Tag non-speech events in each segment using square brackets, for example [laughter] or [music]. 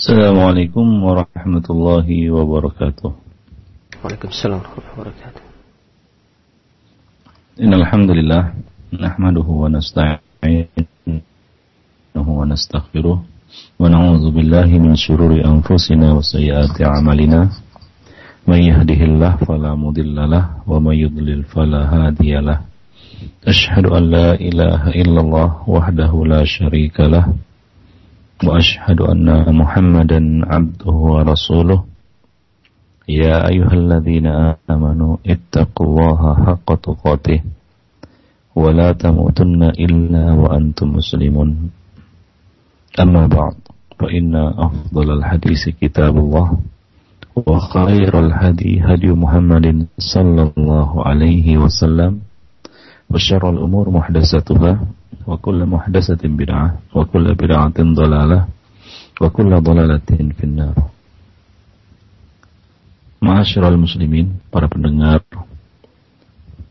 Assalamualaikum warahmatullahi wabarakatuh. Waalaikumsalam warahmatullahi wabarakatuh. Innal hamdalillah nahmaduhu wa nasta'inuhu wa nastaghfiruh wa na'udzu billahi min shururi anfusina wa sayyiati a'malina. Man yahdihillahu fala mudhillalah wa may yudlil fala hadiyalah. Ashhadu an la ilaha illallah wahdahu la syarika lah. وأشهد أن محمدا عبده ورسوله يا أيها الذين آمنوا اتقوا الله حق تقاته ولا تموتن إلا وأنتم مسلمون أما بعد فإن أفضل الحديث كتاب الله وخير الهدي هدي محمد صلى الله عليه وسلم وشر الأمور محدثاتها muhdatsatin bid'ah wa kullu bid'atin dhalalah wa kullu dhalalatin finnar. Ma'asyiral muslimin, para pendengar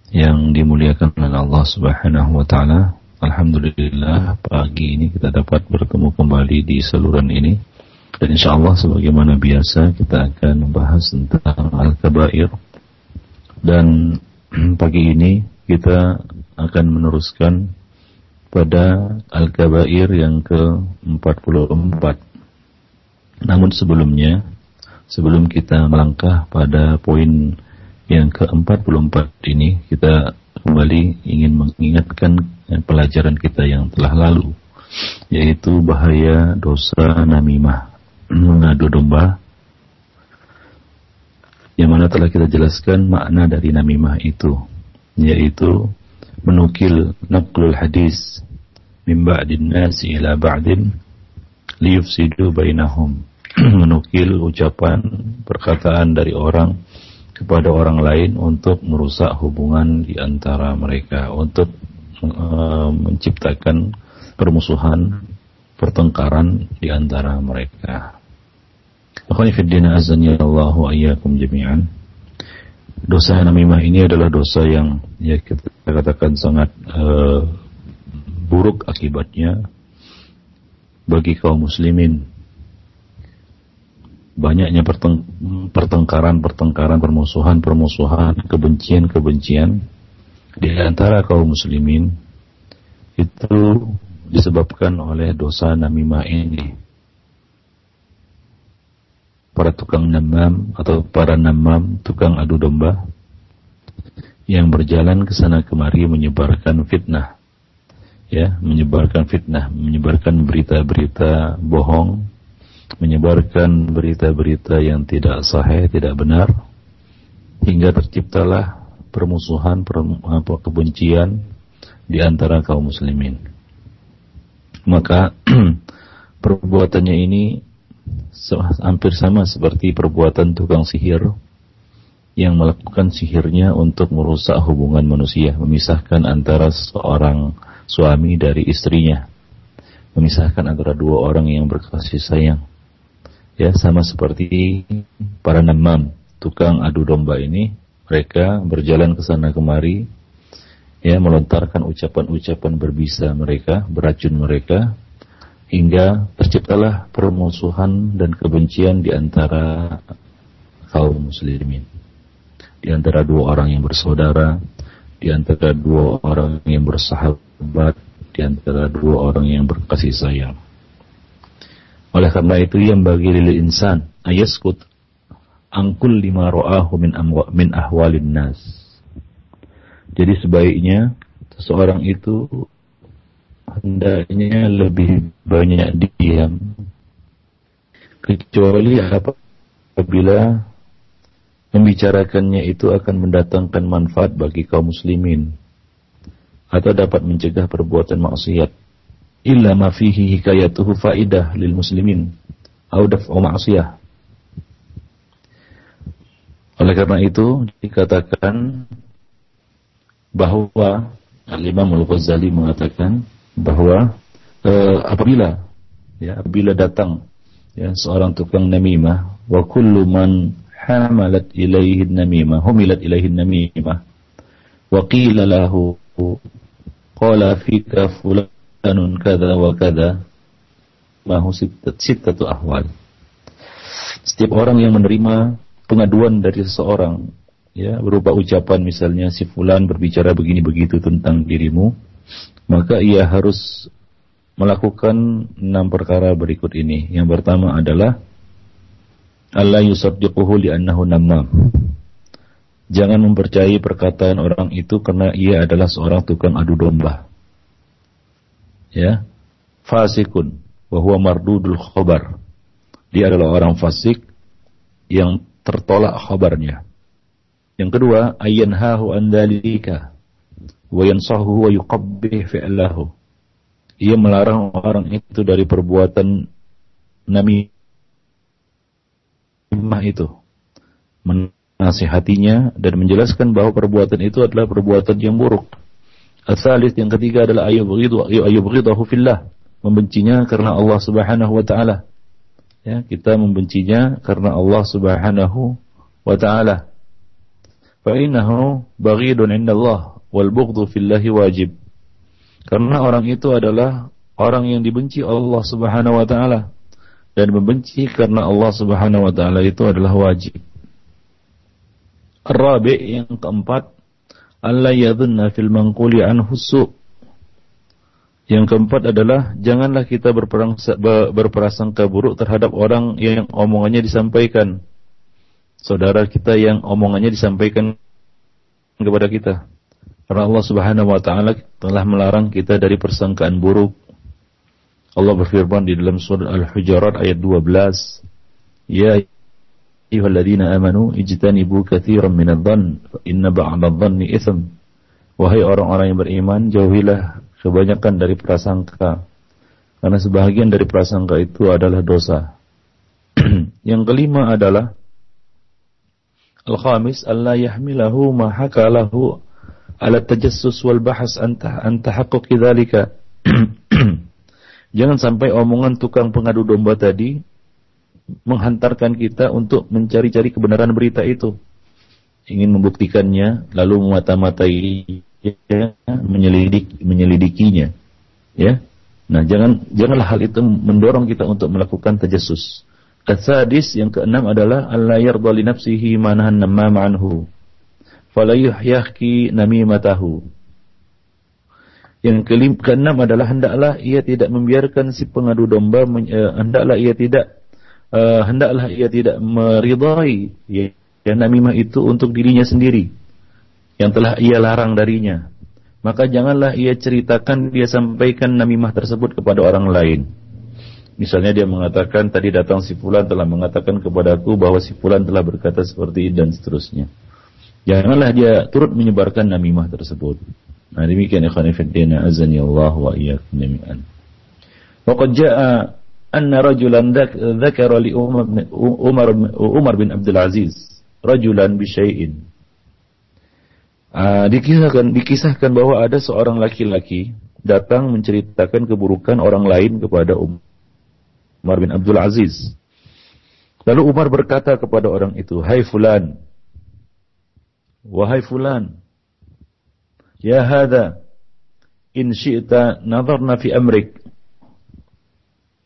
yang dimuliakan oleh Allah Subhanahu wa taala. Alhamdulillah pagi ini kita dapat bertemu kembali di saluran ini dan insya Allah sebagaimana biasa kita akan membahas tentang al-kabair dan [clears throat] pagi ini kita akan meneruskan pada Al-Kabair yang ke-44. Namun sebelumnya, sebelum kita melangkah pada poin yang ke-44 ini, kita kembali ingin mengingatkan pelajaran kita yang telah lalu, yaitu bahaya dosa namimah, [clears throat] mengadu domba, yang mana telah kita jelaskan makna dari namimah itu, yaitu menukil naqlul hadis min ba'din nasi ila ba'din liyufsidu bainahum [clears throat] menukil ucapan perkataan dari orang kepada orang lain untuk merusak hubungan di antara mereka untuk uh, menciptakan permusuhan pertengkaran di antara mereka. Akhwani fi din azani Allah wa iyyakum jami'an. Dosa namimah ini adalah dosa yang ya kita katakan sangat uh, buruk akibatnya bagi kaum muslimin. Banyaknya pertengkaran-pertengkaran, permusuhan-permusuhan, kebencian-kebencian di antara kaum muslimin itu disebabkan oleh dosa namimah ini para tukang namam atau para namam, tukang adu domba yang berjalan ke sana kemari menyebarkan fitnah. Ya, menyebarkan fitnah, menyebarkan berita-berita bohong, menyebarkan berita-berita yang tidak sahih, tidak benar hingga terciptalah permusuhan, kebencian di antara kaum muslimin. Maka [clears throat] perbuatannya ini hampir sama seperti perbuatan tukang sihir yang melakukan sihirnya untuk merusak hubungan manusia, memisahkan antara seorang suami dari istrinya, memisahkan antara dua orang yang berkasih sayang. Ya, sama seperti para namam, tukang adu domba ini, mereka berjalan ke sana kemari, ya, melontarkan ucapan-ucapan berbisa mereka, beracun mereka, hingga terciptalah permusuhan dan kebencian di antara kaum muslimin. Di antara dua orang yang bersaudara, di antara dua orang yang bersahabat, di antara dua orang yang berkasih sayang. Oleh karena itu yang bagi lil insan ayaskut angkul lima ro'ahu min, min ahwalin nas. Jadi sebaiknya seseorang itu hendaknya lebih banyak diam kecuali apabila membicarakannya itu akan mendatangkan manfaat bagi kaum muslimin atau dapat mencegah perbuatan maksiat. Illa ma fihi hikayatuhu faidah lil muslimin au daf'u ma'siyah. Oleh karena itu dikatakan bahwa Al-Imam Al-Ghazali mengatakan bahwa uh, apabila ya apabila datang ya seorang tukang namimah wa kullu man hamalat ilaihi namimah humilat ilaihi namimah wa qila lahu qala fika fulanun kada wa kada ma hu sittatu ahwal. Setiap orang yang menerima pengaduan dari seseorang, ya berupa ucapan misalnya si fulan berbicara begini begitu tentang dirimu, maka ia harus melakukan enam perkara berikut ini. Yang pertama adalah Allah yusaddiquhu li'annahu namam. Jangan mempercayai perkataan orang itu karena ia adalah seorang tukang adu domba. Ya. Fasikun wa huwa mardudul khabar. Dia adalah orang fasik yang tertolak khabarnya. Yang kedua, ayyanhahu an dalika wa wa ia melarang orang itu dari perbuatan namimah itu. Menasihatinya dan menjelaskan bahwa perbuatan itu adalah perbuatan yang buruk. Asalis yang ketiga adalah ayyubghidahu fillah. Membencinya karena Allah subhanahu wa ta'ala. Ya, kita membencinya karena Allah subhanahu wa ta'ala. Fa'innahu baghidun inda Allah wal bughdhu fillahi wajib. Karena orang itu adalah orang yang dibenci Allah Subhanahu wa taala dan membenci karena Allah Subhanahu wa taala itu adalah wajib. Rabi yang keempat, Allah yadhunna fil manquli anhu. Yang keempat adalah janganlah kita berprasangka buruk terhadap orang yang omongannya disampaikan. Saudara kita yang omongannya disampaikan kepada kita. Karena Allah Subhanahu wa taala telah melarang kita dari persangkaan buruk. Allah berfirman di dalam surah Al-Hujurat ayat 12, "Ya ayyuhalladzina amanu ijtanibu katsiran minadh-dhann fa inna ba'dadh-dhanni itsm." Wahai orang-orang yang beriman, jauhilah kebanyakan dari prasangka. Karena sebahagian dari prasangka itu adalah dosa. [clears throat] yang kelima adalah Al-khamis Allah yahmilahu ma hakalahu ala tajassus wal bahas anta anta tahaqquqi dzalika. [clears throat] Jangan sampai omongan tukang pengadu domba tadi menghantarkan kita untuk mencari-cari kebenaran berita itu. Ingin membuktikannya, lalu memata-matai ya, menyelidik menyelidikinya. Ya. Nah, jangan janganlah hal itu mendorong kita untuk melakukan tajassus. Kasadis yang keenam adalah Allah yardha li nafsihi fala yuhyahki namimatahu. Yang kelima, keenam adalah hendaklah ia tidak membiarkan si pengadu domba uh, hendaklah ia tidak uh, hendaklah ia tidak meridai ya, ya namimah itu untuk dirinya sendiri yang telah ia larang darinya. Maka janganlah ia ceritakan dia sampaikan namimah tersebut kepada orang lain. Misalnya dia mengatakan tadi datang si fulan telah mengatakan kepadaku bahwa si fulan telah berkata seperti ini dan seterusnya. Janganlah dia turut menyebarkan namimah tersebut. Nah demikian ikhwan fillah azani Allah wa iyyakum jami'an. Waqad jaa anna rajulan dzakara li Umar Umar bin Abdul Aziz rajulan bi syai'in. Uh, dikisahkan dikisahkan bahwa ada seorang laki-laki datang menceritakan keburukan orang lain kepada Umar bin Abdul Aziz. Lalu Umar berkata kepada orang itu, "Hai fulan, Wahai fulan, ya hada, in syi'ta nazarna fi amrik.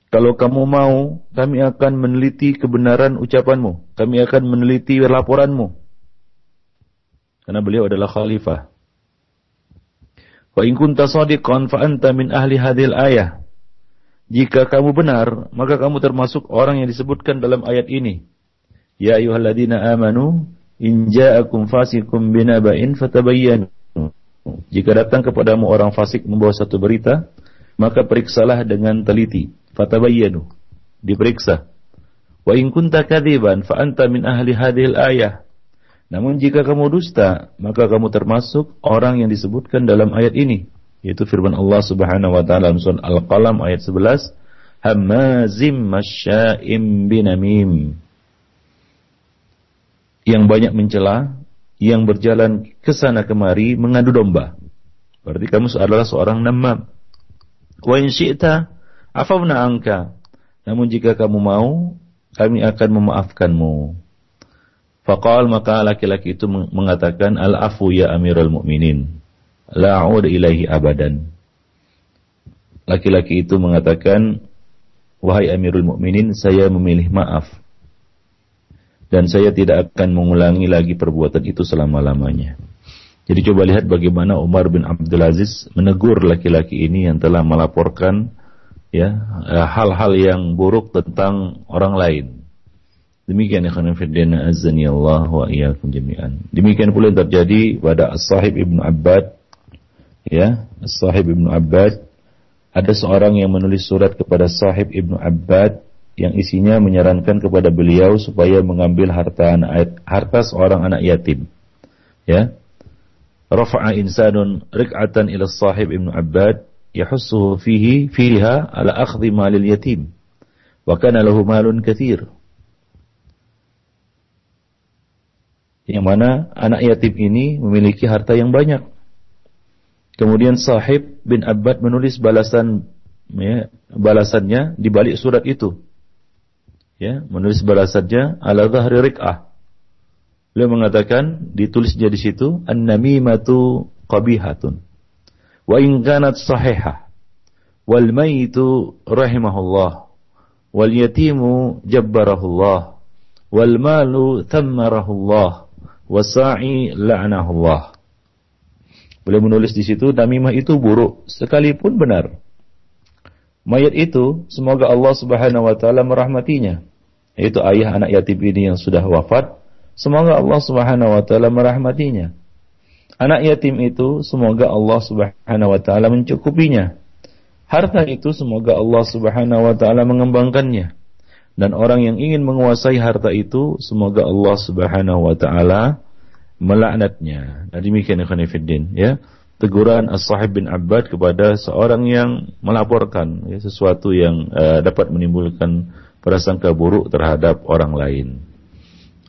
Kalau kamu mau, kami akan meneliti kebenaran ucapanmu. Kami akan meneliti laporanmu. Karena beliau adalah khalifah. Wa in kunta sadiqan fa anta min ahli hadhil ayah. Jika kamu benar, maka kamu termasuk orang yang disebutkan dalam ayat ini. Ya ayyuhalladzina amanu In ja'akum fasikum binaba'in fatabayyanu. Jika datang kepadamu orang fasik membawa satu berita, maka periksalah dengan teliti. Fatabayyanu. Diperiksa. Wa in kunta kadziban fa anta min ahli hadhil ayah. Namun jika kamu dusta, maka kamu termasuk orang yang disebutkan dalam ayat ini, yaitu firman Allah Subhanahu wa taala dalam surah Al-Qalam ayat 11, Hammazim masya'im binamim yang banyak mencela, yang berjalan ke sana kemari mengadu domba. Berarti kamu adalah seorang namam. Wa in syi'ta afawna anka. Namun jika kamu mau, kami akan memaafkanmu. Faqal maka laki-laki itu mengatakan al-afu ya amirul mu'minin. La'ud ilahi abadan. Laki-laki itu mengatakan, wahai amirul mu'minin, saya memilih maaf dan saya tidak akan mengulangi lagi perbuatan itu selama-lamanya. Jadi coba lihat bagaimana Umar bin Abdul Aziz menegur laki-laki ini yang telah melaporkan ya hal-hal yang buruk tentang orang lain. Demikian ikhwan fillah azani Allah wa iyyakum jami'an. Demikian pula yang terjadi pada As-Sahib Ibnu Abbad ya, As-Sahib Ibnu Abbad ada seorang yang menulis surat kepada Sahib Ibnu Abbad yang isinya menyarankan kepada beliau supaya mengambil harta anak, harta seorang anak yatim. Ya, rafa'a insanun rik'atan ila sahib Ibnu Abbad yahussuhu fihi fiha ala akhdhi malil yatim. Wa kana lahu malun kathir. Yang mana anak yatim ini memiliki harta yang banyak. Kemudian sahib bin Abbad menulis balasan ya, balasannya di balik surat itu ya menulis balasannya ala dhahri rik'ah. Beliau mengatakan ditulisnya di situ an-namimatu qabihatun wa in kanat sahihah wal maitu rahimahullah wal yatimu jabbarahullah wal malu thammarahullah wasa'i la'nahullah. Beliau menulis di situ namimah itu buruk sekalipun benar. Mayat itu semoga Allah Subhanahu wa taala merahmatinya yaitu ayah anak yatim ini yang sudah wafat Semoga Allah Subhanahu wa taala merahmatinya. Anak yatim itu semoga Allah Subhanahu wa taala mencukupinya. Harta itu semoga Allah Subhanahu wa taala mengembangkannya. Dan orang yang ingin menguasai harta itu semoga Allah Subhanahu wa taala melaknatnya. Nah, demikian ya. Teguran As-Sahib bin Abbad kepada seorang yang melaporkan ya, sesuatu yang uh, dapat menimbulkan prasangka buruk terhadap orang lain.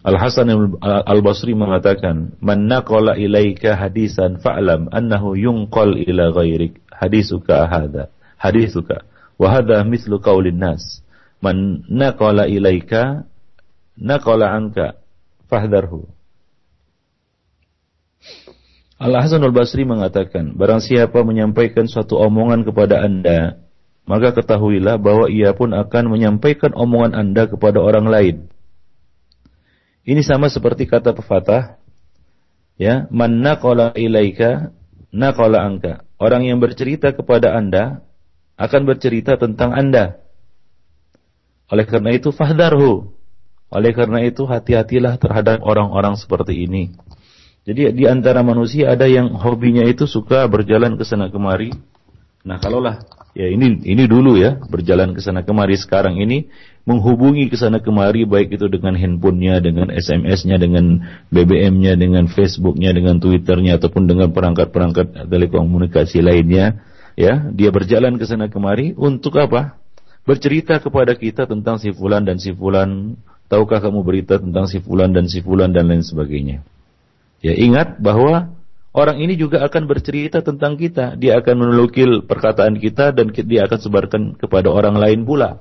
Al Hasan Al Basri mengatakan, "Man naqala ilaika hadisan fa'lam annahu yunqal ila ghairik hadisuka hadha hadisuka wa hadha mithlu qaulin nas man naqala ilaika naqala anka fahdharhu." Al Hasan Al Basri mengatakan, barang siapa menyampaikan suatu omongan kepada Anda, maka ketahuilah bahwa ia pun akan menyampaikan omongan Anda kepada orang lain. Ini sama seperti kata pepatah, ya, man naqala ilaika naqala angka. Orang yang bercerita kepada Anda akan bercerita tentang Anda. Oleh karena itu fahdarhu. Oleh karena itu hati-hatilah terhadap orang-orang seperti ini. Jadi di antara manusia ada yang hobinya itu suka berjalan ke sana kemari. Nah, kalaulah ya ini ini dulu ya berjalan ke sana kemari sekarang ini menghubungi ke sana kemari baik itu dengan handphonenya, dengan SMS-nya, dengan BBM-nya, dengan Facebook-nya, dengan Twitter-nya ataupun dengan perangkat-perangkat telekomunikasi lainnya, ya, dia berjalan ke sana kemari untuk apa? Bercerita kepada kita tentang si fulan dan si fulan, tahukah kamu berita tentang si fulan dan si fulan dan lain sebagainya. Ya, ingat bahwa orang ini juga akan bercerita tentang kita, dia akan menukil perkataan kita dan dia akan sebarkan kepada orang lain pula.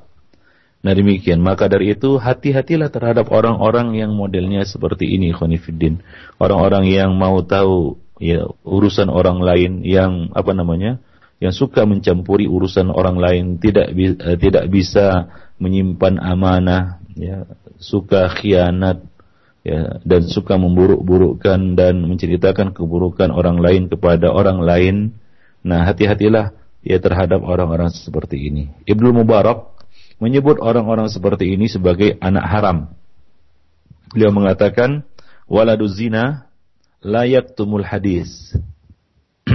Nah demikian, maka dari itu hati-hatilah terhadap orang-orang yang modelnya seperti ini, Khonifuddin. Orang-orang yang mau tahu ya urusan orang lain yang apa namanya? yang suka mencampuri urusan orang lain, tidak uh, tidak bisa menyimpan amanah, ya, suka khianat, ya, dan suka memburuk-burukkan dan menceritakan keburukan orang lain kepada orang lain. Nah, hati-hatilah ya terhadap orang-orang seperti ini. Ibnu Mubarak menyebut orang-orang seperti ini sebagai anak haram. Beliau mengatakan, waladu zina layak tumul hadis. [clears throat]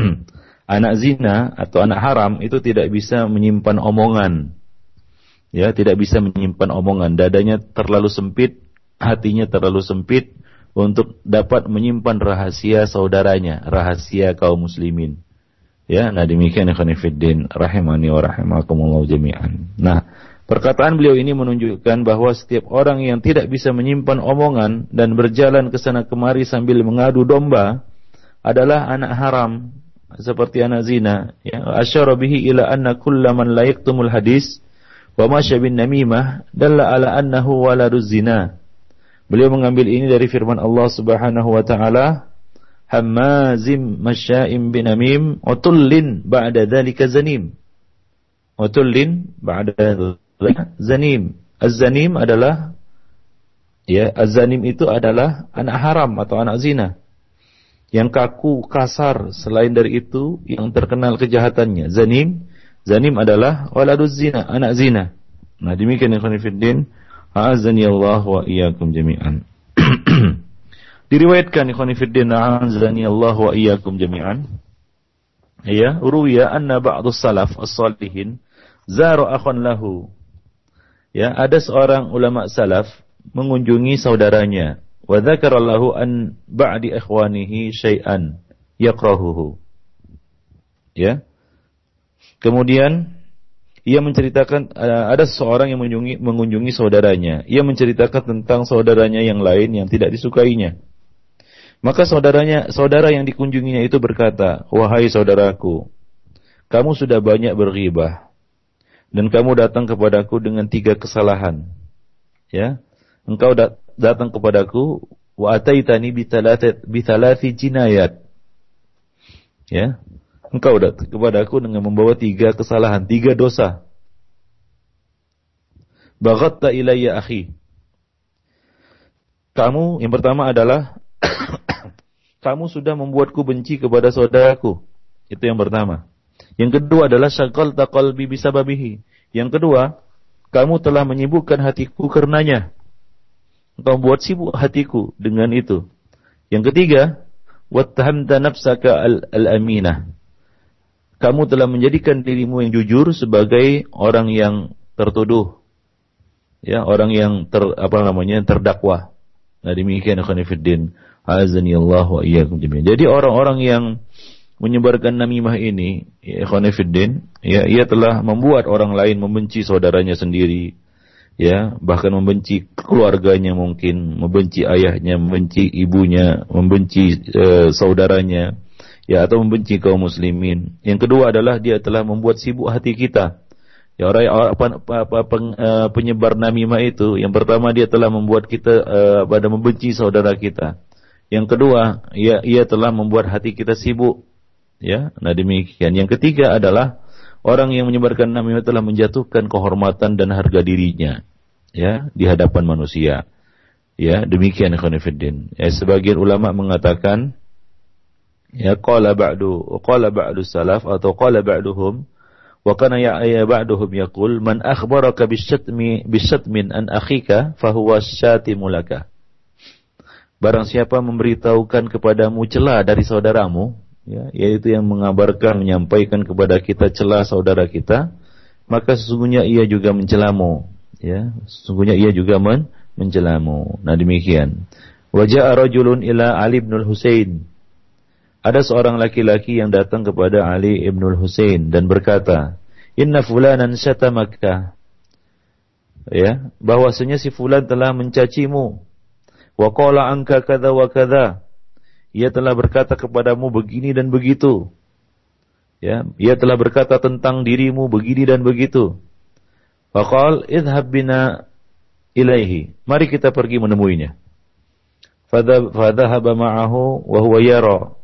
anak zina atau anak haram itu tidak bisa menyimpan omongan. Ya, tidak bisa menyimpan omongan. Dadanya terlalu sempit, hatinya terlalu sempit untuk dapat menyimpan rahasia saudaranya, rahasia kaum muslimin. Ya, nah demikian ikhwan fillah rahimani wa rahimakumullah jami'an. Nah, Perkataan beliau ini menunjukkan bahwa setiap orang yang tidak bisa menyimpan omongan dan berjalan ke sana kemari sambil mengadu domba adalah anak haram seperti anak zina. Ya, asyara bihi ila anna kulla man la yaktumul hadis wa masya bin namimah dalla ala annahu waladuz zina. Beliau mengambil ini dari firman Allah Subhanahu wa taala, hammazim masya'im binamim utullin ba'da dzalika zanim. Utullin ba'da zanim. Az-zanim adalah Ya, azanim itu adalah anak haram atau anak zina. Yang kaku, kasar, selain dari itu yang terkenal kejahatannya. Zanim, zanim adalah waladuz zina, anak zina. Nah, demikian yang khonifuddin. A'azani Allah wa iyyakum jami'an. [clears throat] Diriwayatkan ikhwan fillah a'azani Allah wa iyyakum jami'an. Ya, ruwiya anna ba'dus salaf as-salihin zaru akhan lahu. Ya, ada seorang ulama salaf mengunjungi saudaranya wa dzakara lahu an ba'di ikhwanihi syai'an yakrahuhu. Ya. Kemudian ia menceritakan ada seorang yang mengunjungi, mengunjungi saudaranya. Ia menceritakan tentang saudaranya yang lain yang tidak disukainya. Maka saudaranya, saudara yang dikunjunginya itu berkata, "Wahai saudaraku, kamu sudah banyak berghibah dan kamu datang kepadaku dengan tiga kesalahan." Ya. Engkau dat datang kepadaku wa ataitani bi jinayat. Ya. Engkau datang kepadaku dengan membawa tiga kesalahan, tiga dosa. Baghatta ilayya akhi. Kamu yang pertama adalah [coughs] kamu sudah membuatku benci kepada saudaraku. Itu yang pertama. Yang kedua adalah syakal qalbi bisababihi. Yang kedua, kamu telah menyibukkan hatiku karenanya. Engkau buat sibuk hatiku dengan itu. Yang ketiga, wattahamta nafsaka al-aminah. Kamu telah menjadikan dirimu yang jujur sebagai orang yang tertuduh. Ya, orang yang ter, apa namanya terdakwa. Nah, demikian akan Azani wa iyyakum. Jadi orang-orang yang menyebarkan namimah ini, ya ya ia telah membuat orang lain membenci saudaranya sendiri, ya bahkan membenci keluarganya mungkin, membenci ayahnya, membenci ibunya, membenci e, saudaranya, ya atau membenci kaum muslimin. Yang kedua adalah dia telah membuat sibuk hati kita. Ya orang apa, apa, peng, uh, penyebar namimah itu, yang pertama dia telah membuat kita uh, pada membenci saudara kita. Yang kedua, ia, ia telah membuat hati kita sibuk. Ya, nah demikian. Yang ketiga adalah orang yang menyebarkan namanya telah menjatuhkan kehormatan dan harga dirinya ya di hadapan manusia. Ya, demikian khonifuddin. Ya, sebagian ulama mengatakan ya qala ba'du qala ba'du salaf atau qala ba'duhum wa kana ya, ya ba'duhum yaqul man akhbaraka bisyatmi bisyatmin an akhika fahuwa syatimu laka. Barang siapa memberitahukan kepadamu celah dari saudaramu, ya, yaitu yang mengabarkan, menyampaikan kepada kita celah saudara kita, maka sesungguhnya ia juga mencelamu. Ya, sesungguhnya ia juga men mencelamu. Nah demikian. Wajah rajulun ila Ali bin Husain. Ada seorang laki-laki yang datang kepada Ali ibn Husain dan berkata, Inna fulanan syatamaka. Ya, bahwasanya si fulan telah mencacimu Wa qala anka kada wa kada. Ia telah berkata kepadamu begini dan begitu. Ya, ia telah berkata tentang dirimu begini dan begitu. Faqal idhab bina ilaihi. Mari kita pergi menemuinya. Fadhahaba ma'ahu wa huwa yara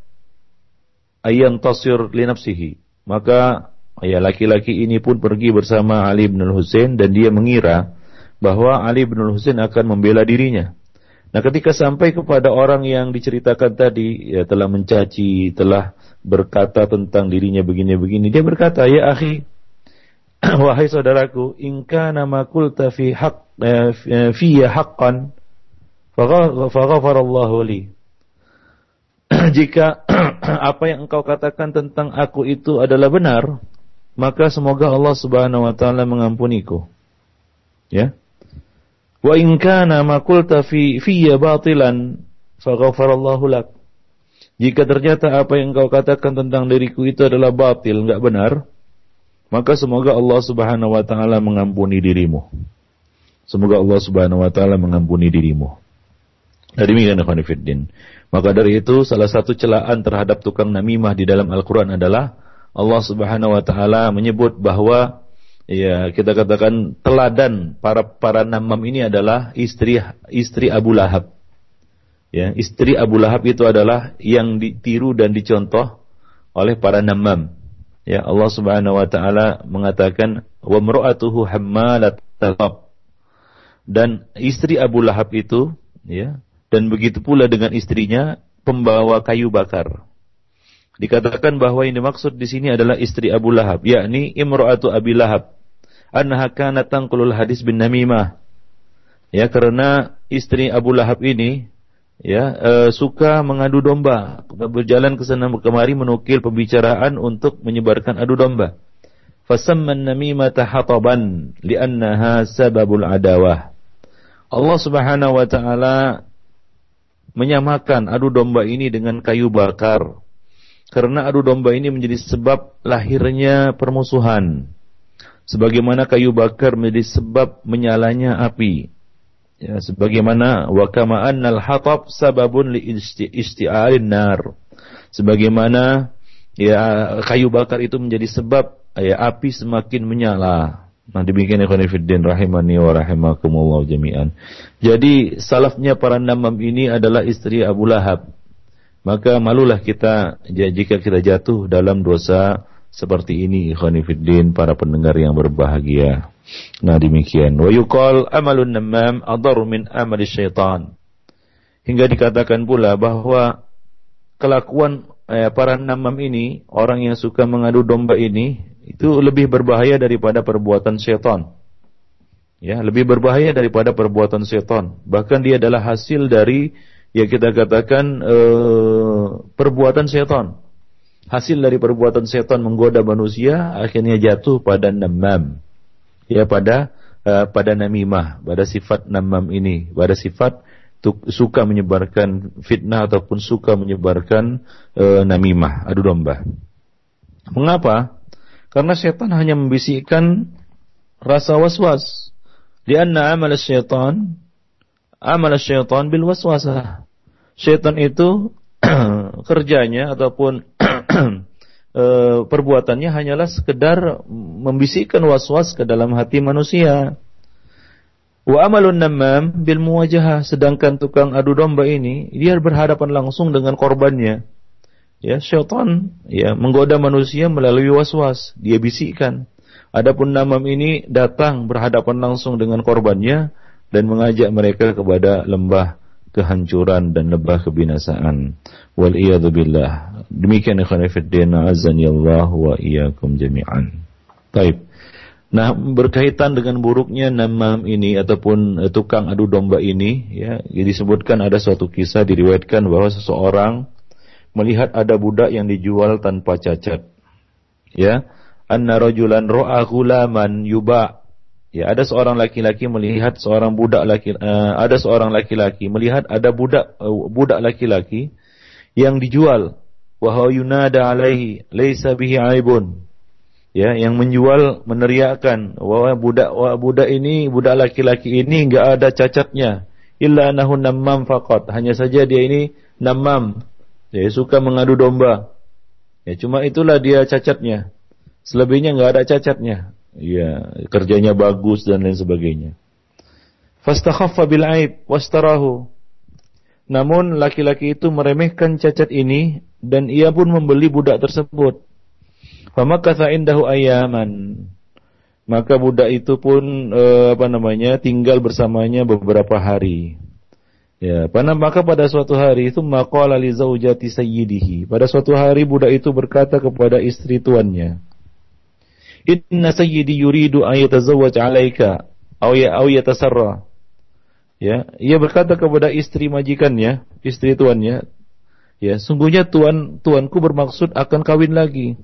ayyan tasir li nafsihi. Maka ya laki-laki ini pun pergi bersama Ali bin Husain dan dia mengira bahwa Ali bin Husain akan membela dirinya. Nah, ketika sampai kepada orang yang diceritakan tadi, ya telah mencaci, telah berkata tentang dirinya begini-begini, dia berkata, "Ya akhi, [clears throat] wahai saudaraku, inka nama kulta fi haq eh, fiyya haqqan, faghafarallahu li." [clears throat] Jika [clears throat] apa yang engkau katakan tentang aku itu adalah benar, maka semoga Allah Subhanahu wa taala mengampuniku. Ya. Wa in kana ma qulta fi fiyya batilan faghfarallahu lak. Jika ternyata apa yang kau katakan tentang diriku itu adalah batil, enggak benar, maka semoga Allah Subhanahu wa taala mengampuni dirimu. Semoga Allah Subhanahu wa taala mengampuni dirimu. Dari demikian Khonifuddin. Maka dari itu salah satu celaan terhadap tukang namimah di dalam Al-Qur'an adalah Allah Subhanahu wa taala menyebut bahwa Ya, kita katakan teladan para para namam ini adalah istri istri Abu Lahab. Ya, istri Abu Lahab itu adalah yang ditiru dan dicontoh oleh para namam. Ya, Allah Subhanahu wa taala mengatakan wa hammalat dan istri Abu Lahab itu ya dan begitu pula dengan istrinya pembawa kayu bakar. Dikatakan bahwa ini maksud di sini adalah istri Abu Lahab, yakni imra'atu Abi Lahab. Annaha kanat tanqulul hadis bin namimah. Ya, karena istri Abu Lahab ini ya e, suka mengadu domba, berjalan ke sana kemari menukil pembicaraan untuk menyebarkan adu domba. Fasamman namimata hataban li'annaha sababul adawah. Allah Subhanahu wa taala menyamakan adu domba ini dengan kayu bakar. Karena adu domba ini menjadi sebab lahirnya permusuhan. Sebagaimana kayu bakar menjadi sebab menyalanya api. Ya, sebagaimana wa kama annal hatab sababun li isti'alin nar. Sebagaimana ya kayu bakar itu menjadi sebab ya api semakin menyala. Nah demikian ikhwan fillah rahimani wa rahimakumullah jami'an. Jadi salafnya para namam ini adalah istri Abu Lahab. Maka malulah kita jika kita jatuh dalam dosa seperti ini ikhwan fillah para pendengar yang berbahagia. Nah demikian. Wa yuqal amalun namam adar min amali syaitan. Hingga dikatakan pula bahwa kelakuan eh, para namam ini, orang yang suka mengadu domba ini, itu lebih berbahaya daripada perbuatan setan. Ya, lebih berbahaya daripada perbuatan setan. Bahkan dia adalah hasil dari ya kita katakan eh, perbuatan setan. Hasil dari perbuatan setan menggoda manusia akhirnya jatuh pada namam. Ya pada uh, pada namimah, pada sifat namam ini, pada sifat suka menyebarkan fitnah ataupun suka menyebarkan uh, namimah, adu domba. Mengapa? Karena setan hanya membisikkan rasa was-was. Lianna amal syaitan amal syaitan bil waswasah. Syaitan itu [clears throat] kerjanya ataupun e, [clears throat] perbuatannya hanyalah sekedar membisikkan was-was ke dalam hati manusia. Wa amalun namam bil muwajahah sedangkan tukang adu domba ini dia berhadapan langsung dengan korbannya ya syaitan ya menggoda manusia melalui was-was. Dia bisikkan. Adapun namam ini datang berhadapan langsung dengan korbannya dan mengajak mereka kepada lembah kehancuran dan lembah kebinasaan. Wal billah. Demikian ikhwan azani Allah wa iyyakum jami'an. Baik Nah, berkaitan dengan buruknya namam ini ataupun eh, tukang adu domba ini, ya, disebutkan ada suatu kisah diriwayatkan bahwa seseorang melihat ada budak yang dijual tanpa cacat. Ya, anna rajulan ra'a ghulaman yuba. Ya, ada seorang laki-laki melihat seorang budak laki uh, ada seorang laki-laki melihat ada budak uh, budak laki-laki yang dijual wa yunada alaihi laisa bihi aibun. Ya, yang menjual meneriakkan bahwa budak budak ini budak laki-laki ini enggak ada cacatnya illa nahu namam faqat. Hanya saja dia ini namam Ya, suka mengadu domba. Ya, cuma itulah dia cacatnya. Selebihnya nggak ada cacatnya. Ya, kerjanya bagus dan lain sebagainya. Fastakhaffa bil aib wastarahu. Namun laki-laki itu meremehkan cacat ini dan ia pun membeli budak tersebut. Famakatha indahu ayaman. Maka budak itu pun eh, apa namanya tinggal bersamanya beberapa hari. Ya, pada maka pada suatu hari itu maqala li zaujati sayyidihi. Pada suatu hari budak itu berkata kepada istri tuannya, "Inna sayyidi yuridu an yatazawwaj 'alaika aw ya aw yatasarra." Ya, ia berkata kepada istri majikannya, istri tuannya, ya, sungguhnya tuan tuanku bermaksud akan kawin lagi.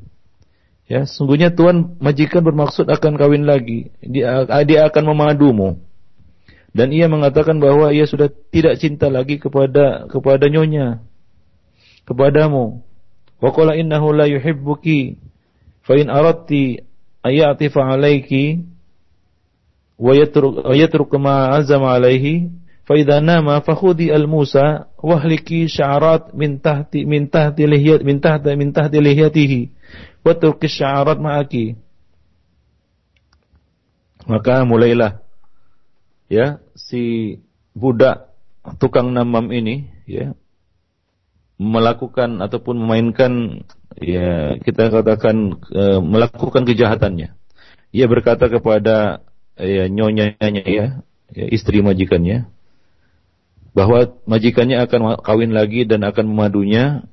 Ya, sungguhnya tuan majikan bermaksud akan kawin lagi. Dia dia akan memadumu dan ia mengatakan bahwa ia sudah tidak cinta lagi kepada kepada nyonya kepadamu. Wa qala innahu la yuhibbuki fa in aradti ayatifa alayki wa yatruk yatruk ma azama alayhi fa idza nama fa khudi al musa wahliki sya'arat min tahti min tahti lihiyat min tahti min tahti lihiyatihi wa turki sya'arat ma'aki. Maka mulailah ya si budak tukang namam ini ya melakukan ataupun memainkan ya kita katakan e, melakukan kejahatannya. Ia berkata kepada ya nyonyanya ya, ya, istri majikannya bahwa majikannya akan kawin lagi dan akan memadunya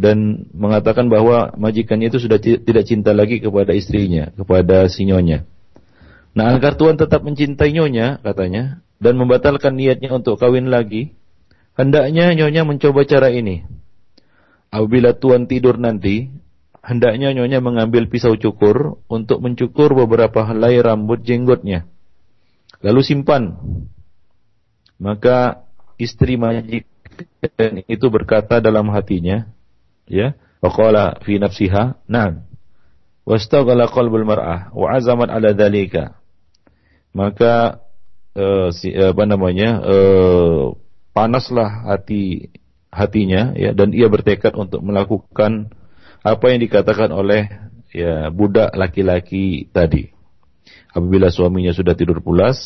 dan mengatakan bahwa majikannya itu sudah tidak cinta lagi kepada istrinya, kepada si nyonya. Nah, agar Tuhan tetap mencintai nyonya, katanya, dan membatalkan niatnya untuk kawin lagi, hendaknya nyonya mencoba cara ini. Apabila Tuhan tidur nanti, hendaknya nyonya mengambil pisau cukur untuk mencukur beberapa helai rambut jenggotnya. Lalu simpan. Maka istri majikan itu berkata dalam hatinya, ya, waqala fi nafsiha, "Na'am." Wastaghala qalbul mar'ah wa azamat ala dhalika maka uh, si, uh, apa namanya uh, panaslah hati hatinya ya dan ia bertekad untuk melakukan apa yang dikatakan oleh ya budak laki-laki tadi. Apabila suaminya sudah tidur pulas,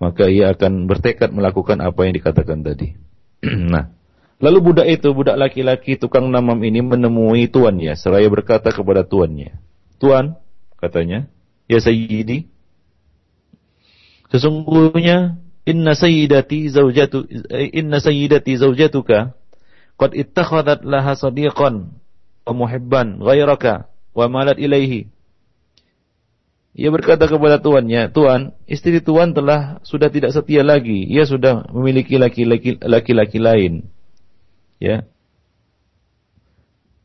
maka ia akan bertekad melakukan apa yang dikatakan tadi. [clears throat] nah, lalu budak itu, budak laki-laki tukang namam ini menemui tuannya seraya berkata kepada tuannya, "Tuan," katanya, "ya sayyidi, Sesungguhnya inna sayyidati zaujatu inna sayyidati zaujatuka qad ittakhadat laha sadiqan wa muhibban ghairaka wa malat ilaihi. Ia berkata kepada tuannya, Tuan, istri tuan telah sudah tidak setia lagi. Ia sudah memiliki laki-laki laki-laki lain. Ya.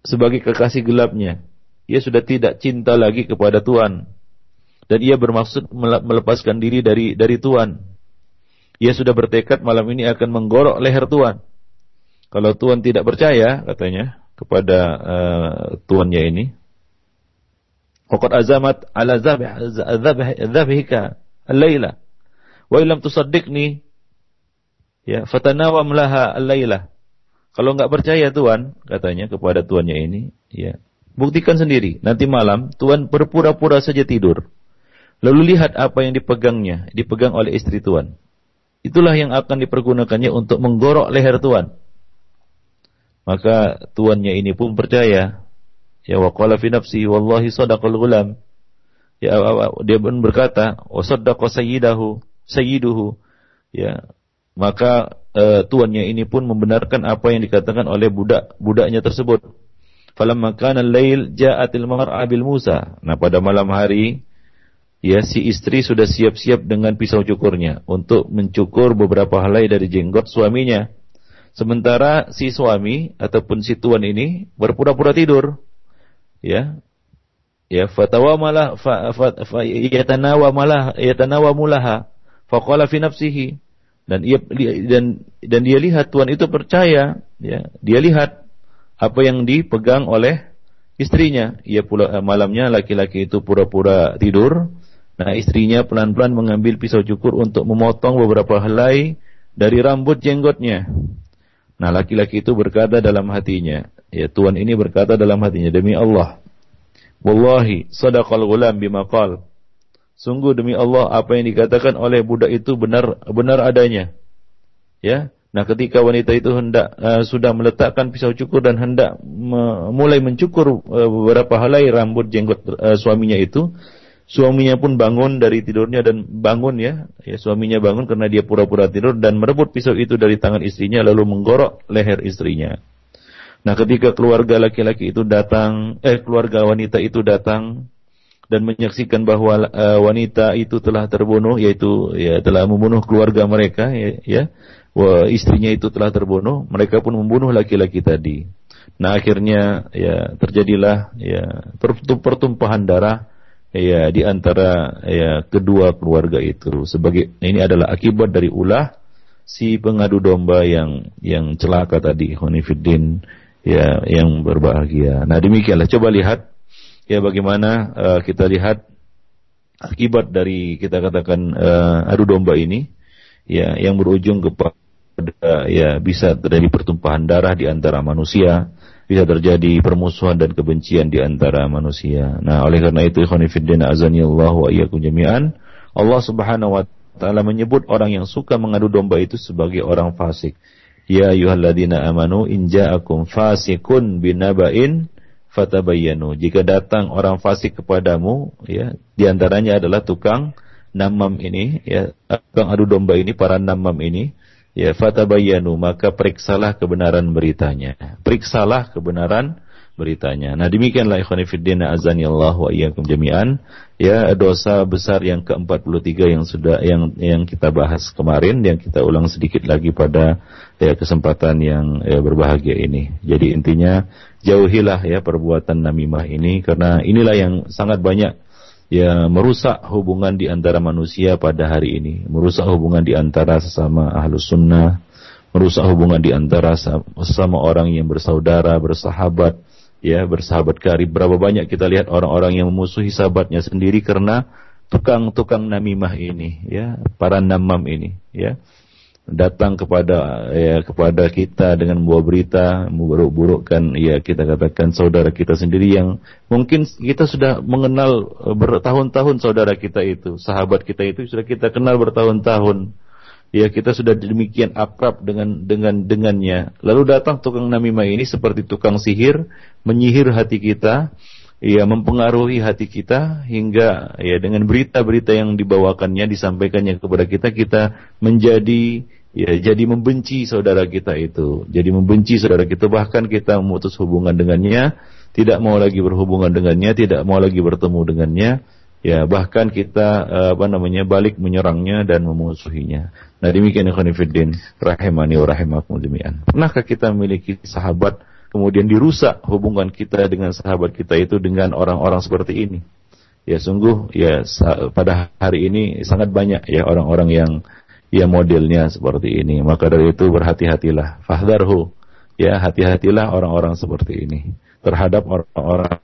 Sebagai kekasih gelapnya. Ia sudah tidak cinta lagi kepada tuan dan ia bermaksud melepaskan diri dari dari Tuhan. Ia sudah bertekad malam ini akan menggorok leher Tuhan. Kalau Tuhan tidak percaya, katanya kepada uh, tuannya ini, Waqad azamat ala zabhika al-laila. Wa illam tusaddiqni ya fatanawam laha al-laila. Kalau enggak percaya Tuhan, katanya kepada tuannya ini, ya, buktikan sendiri. Nanti malam Tuhan berpura-pura saja tidur. Lalu lihat apa yang dipegangnya, dipegang oleh istri tuan. Itulah yang akan dipergunakannya untuk menggorok leher tuan. Maka tuannya ini pun percaya. Ya waqala fi nafsi wallahi sadaqal gulam. Ya dia pun berkata, wa saddaqa sayyidahu, sayyiduhu. Ya, maka uh, tuannya ini pun membenarkan apa yang dikatakan oleh budak budaknya tersebut. Falamma kana al-lail ja'atil mar'a bil Musa. Nah, pada malam hari ya si istri sudah siap-siap dengan pisau cukurnya untuk mencukur beberapa helai dari jenggot suaminya. Sementara si suami ataupun si tuan ini berpura-pura tidur. Ya. Ya, fatawa malah fa, fa, fa, yatanawa malah yatanawa mulaha faqala fi nafsihi dan ia dan dan dia lihat tuan itu percaya ya dia lihat apa yang dipegang oleh istrinya ia pula malamnya laki-laki itu pura-pura tidur Nah istrinya pelan-pelan mengambil pisau cukur untuk memotong beberapa helai dari rambut jenggotnya. Nah laki-laki itu berkata dalam hatinya, ya Tuhan ini berkata dalam hatinya, demi Allah, Wallahi sadaqal gulam bima qal. Sungguh demi Allah apa yang dikatakan oleh budak itu benar benar adanya. Ya. Nah, ketika wanita itu hendak uh, sudah meletakkan pisau cukur dan hendak me mulai mencukur uh, beberapa helai rambut jenggot uh, suaminya itu, Suaminya pun bangun dari tidurnya dan bangun ya, ya suaminya bangun karena dia pura-pura tidur dan merebut pisau itu dari tangan istrinya lalu menggorok leher istrinya. Nah, ketika keluarga laki-laki itu datang, eh keluarga wanita itu datang dan menyaksikan bahwa uh, wanita itu telah terbunuh yaitu ya telah membunuh keluarga mereka ya, ya wah, istrinya itu telah terbunuh, mereka pun membunuh laki-laki tadi. Nah, akhirnya ya terjadilah ya pertumpahan darah ya di antara ya kedua keluarga itu sebagai ini adalah akibat dari ulah si pengadu domba yang yang celaka tadi Khonifuddin ya yang berbahagia. Nah demikianlah coba lihat ya bagaimana uh, kita lihat akibat dari kita katakan uh, adu domba ini ya yang berujung kepada ya bisa terjadi pertumpahan darah di antara manusia bisa terjadi permusuhan dan kebencian di antara manusia. Nah, oleh karena itu ikhwanifiddin Allah wa iyyakum jami'an, Allah Subhanahu wa taala menyebut orang yang suka mengadu domba itu sebagai orang fasik. Ya ayyuhalladzina amanu in ja'akum fasikun binaba'in fatabayyanu. Jika datang orang fasik kepadamu, ya, di antaranya adalah tukang namam ini, ya, tukang adu domba ini, para namam ini, ya, fatabayanu, maka periksalah kebenaran beritanya. Periksalah kebenaran beritanya. Nah demikianlah ikhwan fillah azani Allah wa iyyakum jami'an ya dosa besar yang ke-43 yang sudah yang yang kita bahas kemarin yang kita ulang sedikit lagi pada ya kesempatan yang ya, berbahagia ini. Jadi intinya jauhilah ya perbuatan namimah ini karena inilah yang sangat banyak ya merusak hubungan di antara manusia pada hari ini, merusak hubungan di antara sesama ahlus sunnah, merusak hubungan di antara sesama orang yang bersaudara, bersahabat, ya bersahabat karib. Berapa banyak kita lihat orang-orang yang memusuhi sahabatnya sendiri karena tukang-tukang namimah ini, ya para namam ini, ya datang kepada ya kepada kita dengan membawa berita memburuk-burukkan ya kita katakan saudara kita sendiri yang mungkin kita sudah mengenal eh, bertahun-tahun saudara kita itu sahabat kita itu sudah kita kenal bertahun-tahun ya kita sudah demikian akrab dengan dengan dengannya. Lalu datang tukang namimah ini seperti tukang sihir, menyihir hati kita, ya mempengaruhi hati kita hingga ya dengan berita-berita yang dibawakannya disampaikannya kepada kita kita menjadi ya jadi membenci saudara kita itu. Jadi membenci saudara kita bahkan kita memutus hubungan dengannya, tidak mau lagi berhubungan dengannya, tidak mau lagi bertemu dengannya ya bahkan kita eh, apa namanya balik menyerangnya dan memusuhinya. Nah demikian fillah rahimani wa rahimakum jami'an. Pernahkah kita memiliki sahabat kemudian dirusak hubungan kita dengan sahabat kita itu dengan orang-orang seperti ini? Ya sungguh ya pada hari ini sangat banyak ya orang-orang yang ya modelnya seperti ini. Maka dari itu berhati-hatilah. Fahdarhu. Ya hati-hatilah orang-orang seperti ini terhadap orang-orang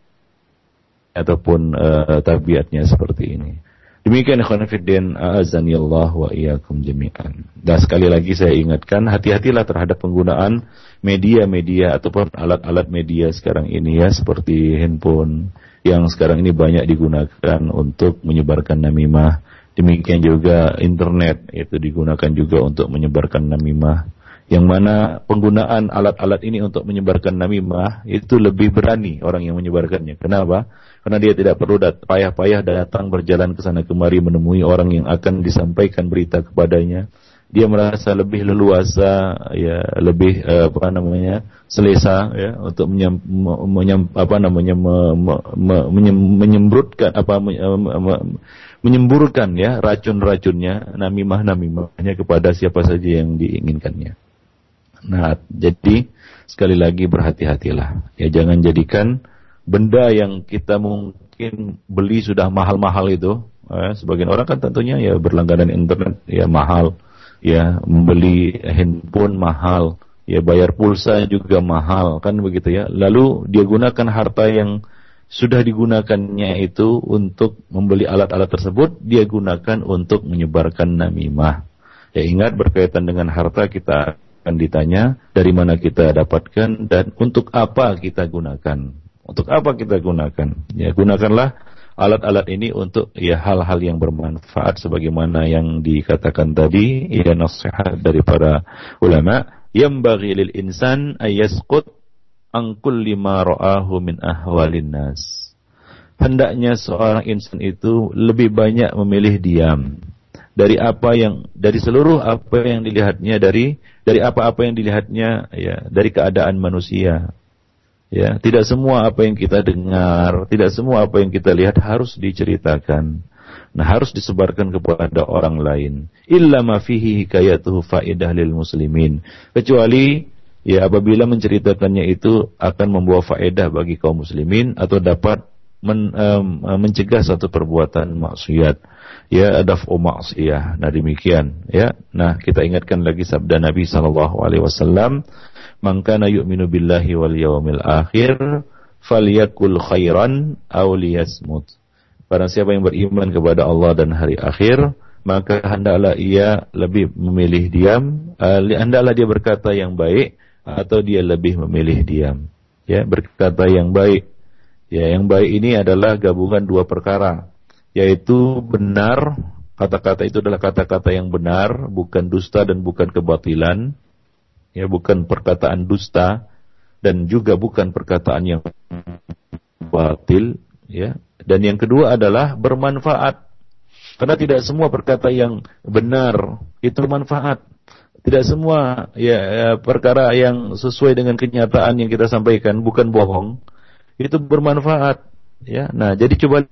ataupun uh, tabiatnya seperti ini. Demikian ikhwan Allah wa iyyakum jami'an. Dan sekali lagi saya ingatkan hati-hatilah terhadap penggunaan media-media ataupun alat-alat media sekarang ini ya seperti handphone yang sekarang ini banyak digunakan untuk menyebarkan namimah. Demikian juga internet itu digunakan juga untuk menyebarkan namimah yang mana penggunaan alat-alat ini untuk menyebarkan namimah itu lebih berani orang yang menyebarkannya. Kenapa? Karena dia tidak perlu payah-payah datang berjalan ke sana kemari menemui orang yang akan disampaikan berita kepadanya. Dia merasa lebih leluasa, ya lebih uh, apa namanya selesa ya untuk menyam, menyam, apa namanya me, me, me, menyem, menyembrutkan apa me, me, menyemburkan ya racun-racunnya namimah namimahnya kepada siapa saja yang diinginkannya. Nah, jadi sekali lagi berhati-hatilah. Ya jangan jadikan benda yang kita mungkin beli sudah mahal-mahal itu. Eh, sebagian orang kan tentunya ya berlangganan internet ya mahal, ya membeli handphone mahal, ya bayar pulsa juga mahal kan begitu ya. Lalu dia gunakan harta yang sudah digunakannya itu untuk membeli alat-alat tersebut, dia gunakan untuk menyebarkan namimah. Ya ingat berkaitan dengan harta kita akan ditanya dari mana kita dapatkan dan untuk apa kita gunakan. Untuk apa kita gunakan? Ya, gunakanlah alat-alat ini untuk ya hal-hal yang bermanfaat sebagaimana yang dikatakan tadi ya nasihat dari para ulama yang bagi lil insan ayasqut an kulli ma ra'ahu min ahwalin nas. Hendaknya seorang insan itu lebih banyak memilih diam dari apa yang dari seluruh apa yang dilihatnya dari dari apa-apa yang dilihatnya ya dari keadaan manusia. Ya, tidak semua apa yang kita dengar, tidak semua apa yang kita lihat harus diceritakan. Nah, harus disebarkan kepada orang lain. Illa ma fihi hikayatuhu faidah lil muslimin. Kecuali ya apabila menceritakannya itu akan membawa faedah bagi kaum muslimin atau dapat men, um, mencegah satu perbuatan maksiat ya dafu maksiyah. Nah demikian ya. Nah kita ingatkan lagi sabda Nabi sallallahu alaihi wasallam, "Man kana billahi wal yawmil akhir falyakul khairan aw liyasmut." Barang siapa yang beriman kepada Allah dan hari akhir, maka hendaklah ia lebih memilih diam, uh, hendaklah dia berkata yang baik atau dia lebih memilih diam. Ya, berkata yang baik. Ya, yang baik ini adalah gabungan dua perkara yaitu benar kata-kata itu adalah kata-kata yang benar bukan dusta dan bukan kebatilan ya bukan perkataan dusta dan juga bukan perkataan yang batil ya dan yang kedua adalah bermanfaat Karena tidak semua perkata yang benar itu bermanfaat. Tidak semua ya, ya perkara yang sesuai dengan kenyataan yang kita sampaikan bukan bohong itu bermanfaat ya. Nah, jadi coba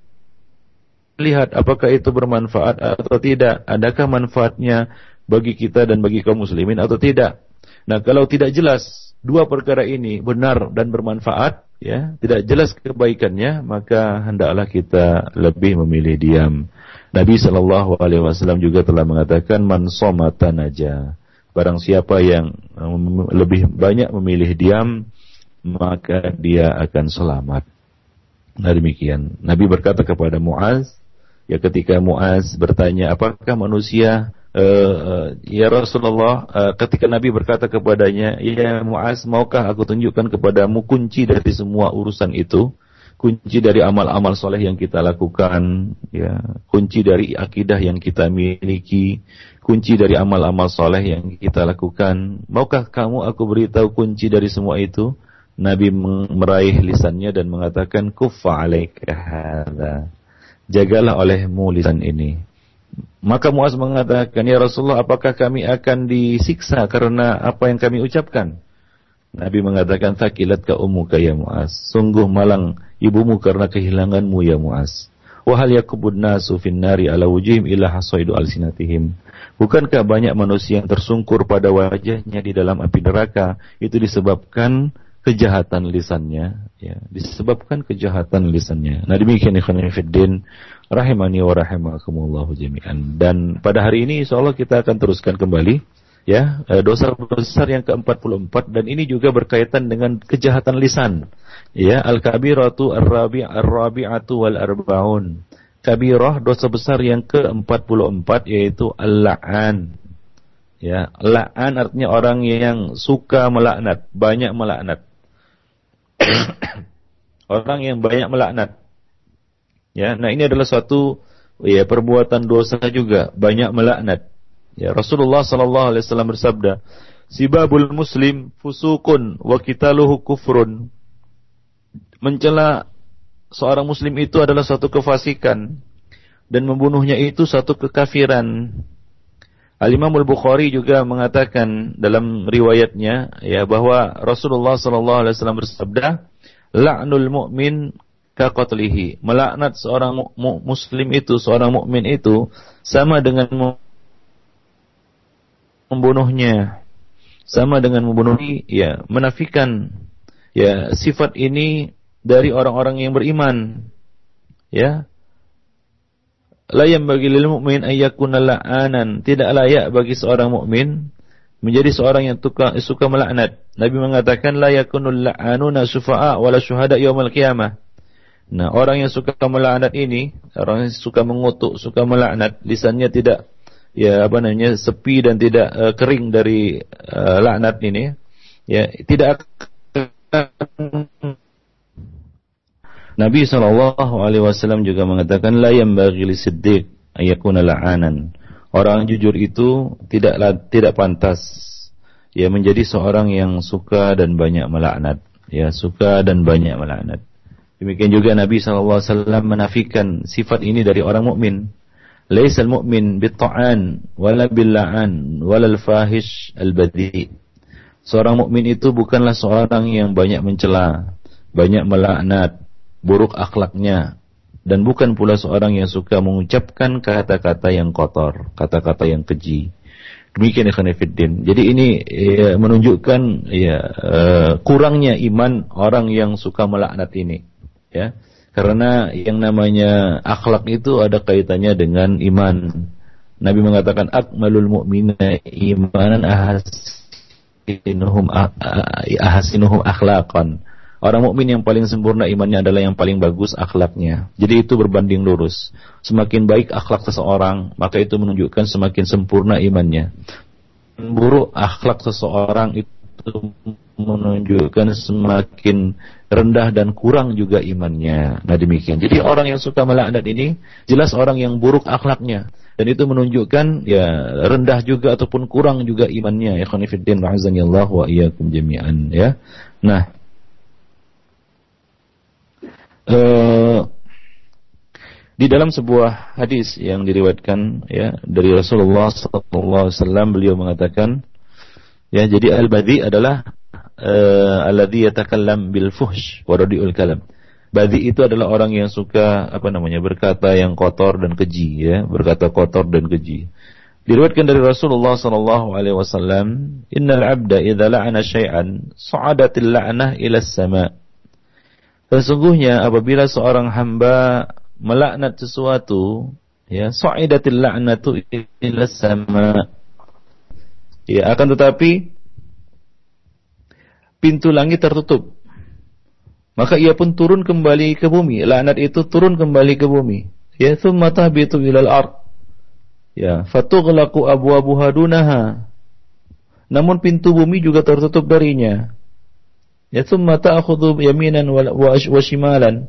lihat apakah itu bermanfaat atau tidak. Adakah manfaatnya bagi kita dan bagi kaum muslimin atau tidak. Nah, kalau tidak jelas dua perkara ini benar dan bermanfaat, ya, tidak jelas kebaikannya, maka hendaklah kita lebih memilih diam. Nabi Shallallahu Alaihi Wasallam juga telah mengatakan man somata. Barang siapa yang um, lebih banyak memilih diam, maka dia akan selamat. Nah demikian. Nabi berkata kepada Muaz, ya ketika Muaz bertanya, apakah manusia Uh, ya Rasulullah, uh, ketika Nabi berkata kepadanya, ya Muaz, maukah aku tunjukkan kepadamu kunci dari semua urusan itu? Kunci dari amal-amal soleh yang kita lakukan, ya, kunci dari akidah yang kita miliki, kunci dari amal-amal soleh yang kita lakukan. Maukah kamu aku beritahu kunci dari semua itu? Nabi meraih lisannya dan mengatakan, Kufa alaika Jagalah olehmu lisan ini. Maka Muaz mengatakan, Ya Rasulullah, apakah kami akan disiksa karena apa yang kami ucapkan? Nabi mengatakan, Thakilat ka umuka ya Muaz. Sungguh malang ibumu karena kehilanganmu ya Muaz. Wahal yakubun nasu fin nari ala wujihim ila hasaidu alsinatihim. Bukankah banyak manusia yang tersungkur pada wajahnya di dalam api neraka itu disebabkan kejahatan lisannya ya disebabkan kejahatan lisannya nah demikian ikhwan fillah rahimani wa rahimakumullah. Dan pada hari ini insyaallah kita akan teruskan kembali ya eh, dosa besar yang ke-44 dan ini juga berkaitan dengan kejahatan lisan. Ya, al-kabiratu ar-rabi' ar-rabi'atu wal arbaun. Kabirah dosa besar yang ke-44 yaitu al-la'an. Ya, la'an artinya orang yang suka melaknat, banyak melaknat. [coughs] orang yang banyak melaknat. Ya, nah ini adalah suatu ya perbuatan dosa juga, banyak melaknat. Ya, Rasulullah sallallahu alaihi wasallam bersabda, "Sibabul muslim fusukun wa qitaluhu kufrun." Mencela seorang muslim itu adalah suatu kefasikan dan membunuhnya itu suatu kekafiran. Al-Imam Al-Bukhari juga mengatakan dalam riwayatnya ya bahwa Rasulullah sallallahu alaihi wasallam bersabda, "La'nul mu'min kaqatlihi. Melaknat seorang mu muslim itu, seorang mukmin itu sama dengan membunuhnya. Sama dengan membunuh ya, menafikan ya sifat ini dari orang-orang yang beriman. Ya. La bagi lil mu'min ayyakuna la'anan. Tidak layak bagi seorang mukmin menjadi seorang yang suka, suka melaknat. Nabi mengatakan la yakunul la'anuna syufa'a wala syuhada yaumil qiyamah. Nah, orang yang suka melaknat ini, orang yang suka mengutuk, suka melaknat, lisannya tidak ya apa namanya sepi dan tidak uh, kering dari uh, laknat ini, ya tidak Nabi Shallallahu Alaihi Wasallam juga mengatakan la yang bagi siddiq ayakuna la'anan. Orang jujur itu tidak tidak pantas ya menjadi seorang yang suka dan banyak melaknat, ya suka dan banyak melaknat. Demikian juga Nabi SAW menafikan sifat ini dari orang mukmin. Laisal mu'min bitta'an wala billa'an al-fahish al-badi. Seorang mukmin itu bukanlah seorang yang banyak mencela, banyak melaknat, buruk akhlaknya dan bukan pula seorang yang suka mengucapkan kata-kata yang kotor, kata-kata yang keji. Demikian ikhwan Jadi ini ya, menunjukkan ya uh, kurangnya iman orang yang suka melaknat ini ya karena yang namanya akhlak itu ada kaitannya dengan iman Nabi mengatakan akmalul mu'mina imanan ahasinuhum ahasinuhum akhlaqan Orang mukmin yang paling sempurna imannya adalah yang paling bagus akhlaknya. Jadi itu berbanding lurus. Semakin baik akhlak seseorang, maka itu menunjukkan semakin sempurna imannya. Buruk akhlak seseorang itu menunjukkan semakin rendah dan kurang juga imannya. Nah demikian. Jadi orang yang suka melaknat ini jelas orang yang buruk akhlaknya dan itu menunjukkan ya rendah juga ataupun kurang juga imannya. Ya khonifuddin Allah wa iyyakum jami'an ya. Nah uh, Di dalam sebuah hadis yang diriwayatkan ya dari Rasulullah sallallahu alaihi wasallam beliau mengatakan ya jadi al-badhi adalah alladhi yatakallam bil fuhsh wa kalam. Badi itu adalah orang yang suka apa namanya berkata yang kotor dan keji ya, berkata kotor dan keji. Diriwayatkan dari Rasulullah sallallahu alaihi wasallam, "Innal 'abda idza la'ana syai'an, sa'adatil la'nah ila sama." Sesungguhnya apabila seorang hamba melaknat sesuatu, ya, sa'idatil la'natu ila sama. Ya, akan tetapi pintu langit tertutup maka ia pun turun kembali ke bumi. Laknat itu turun kembali ke bumi. Ya, thumma tahbitu ilal ard. Ya, fatughlaqu abwabuha dunaha. Namun pintu bumi juga tertutup darinya. Ya, thumma ta'khudhu yaminan wa shimalan.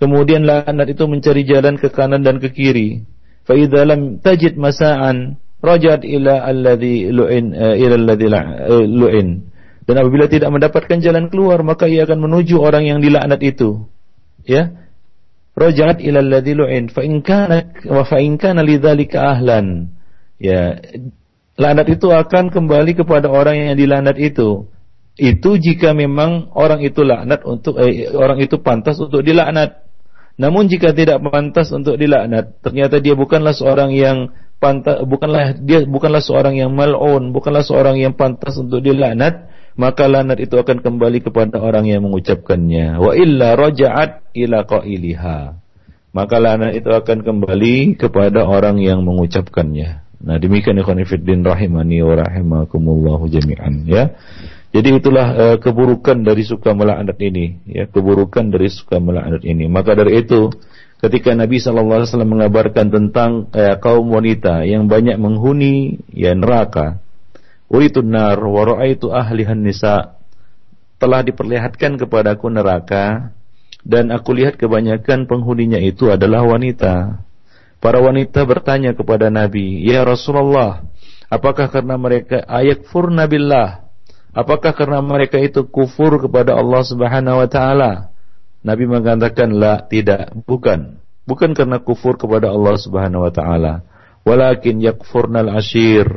Kemudian laknat itu mencari jalan ke kanan dan ke kiri. Fa idza lam tajid masa'an rajat ila alladhi lu'in uh, ila alladhi uh, lu'in. Dan apabila tidak mendapatkan jalan keluar, maka ia akan menuju orang yang dilaknat itu. Ya. Raja'at ila alladhi lu'in fa in kana wa fa in kana lidzalika ahlan. Ya. Laknat itu akan kembali kepada orang yang dilaknat itu. Itu jika memang orang itu laknat untuk eh, orang itu pantas untuk dilaknat. Namun jika tidak pantas untuk dilaknat, ternyata dia bukanlah seorang yang pantas bukanlah dia bukanlah seorang yang mal'un, bukanlah seorang yang pantas untuk dilaknat, maka lanat itu akan kembali kepada orang yang mengucapkannya. Wa illa raja'at ila qailiha. Maka lanat itu akan kembali kepada orang yang mengucapkannya. Nah, demikian ikhwan fillah rahimani wa rahimakumullah jami'an ya. Jadi itulah uh, keburukan dari suka melaknat ini, ya, keburukan dari suka melaknat ini. Maka dari itu, ketika Nabi wasallam mengabarkan tentang uh, kaum wanita yang banyak menghuni ya neraka, Uritun nar wa ra'aitu ahlihan nisa telah diperlihatkan kepadaku neraka dan aku lihat kebanyakan penghuninya itu adalah wanita. Para wanita bertanya kepada Nabi, "Ya Rasulullah, apakah karena mereka ayat billah? Apakah karena mereka itu kufur kepada Allah Subhanahu wa taala?" Nabi mengatakan, "La, tidak, bukan. Bukan karena kufur kepada Allah Subhanahu wa taala, walakin yakfurnal ashir."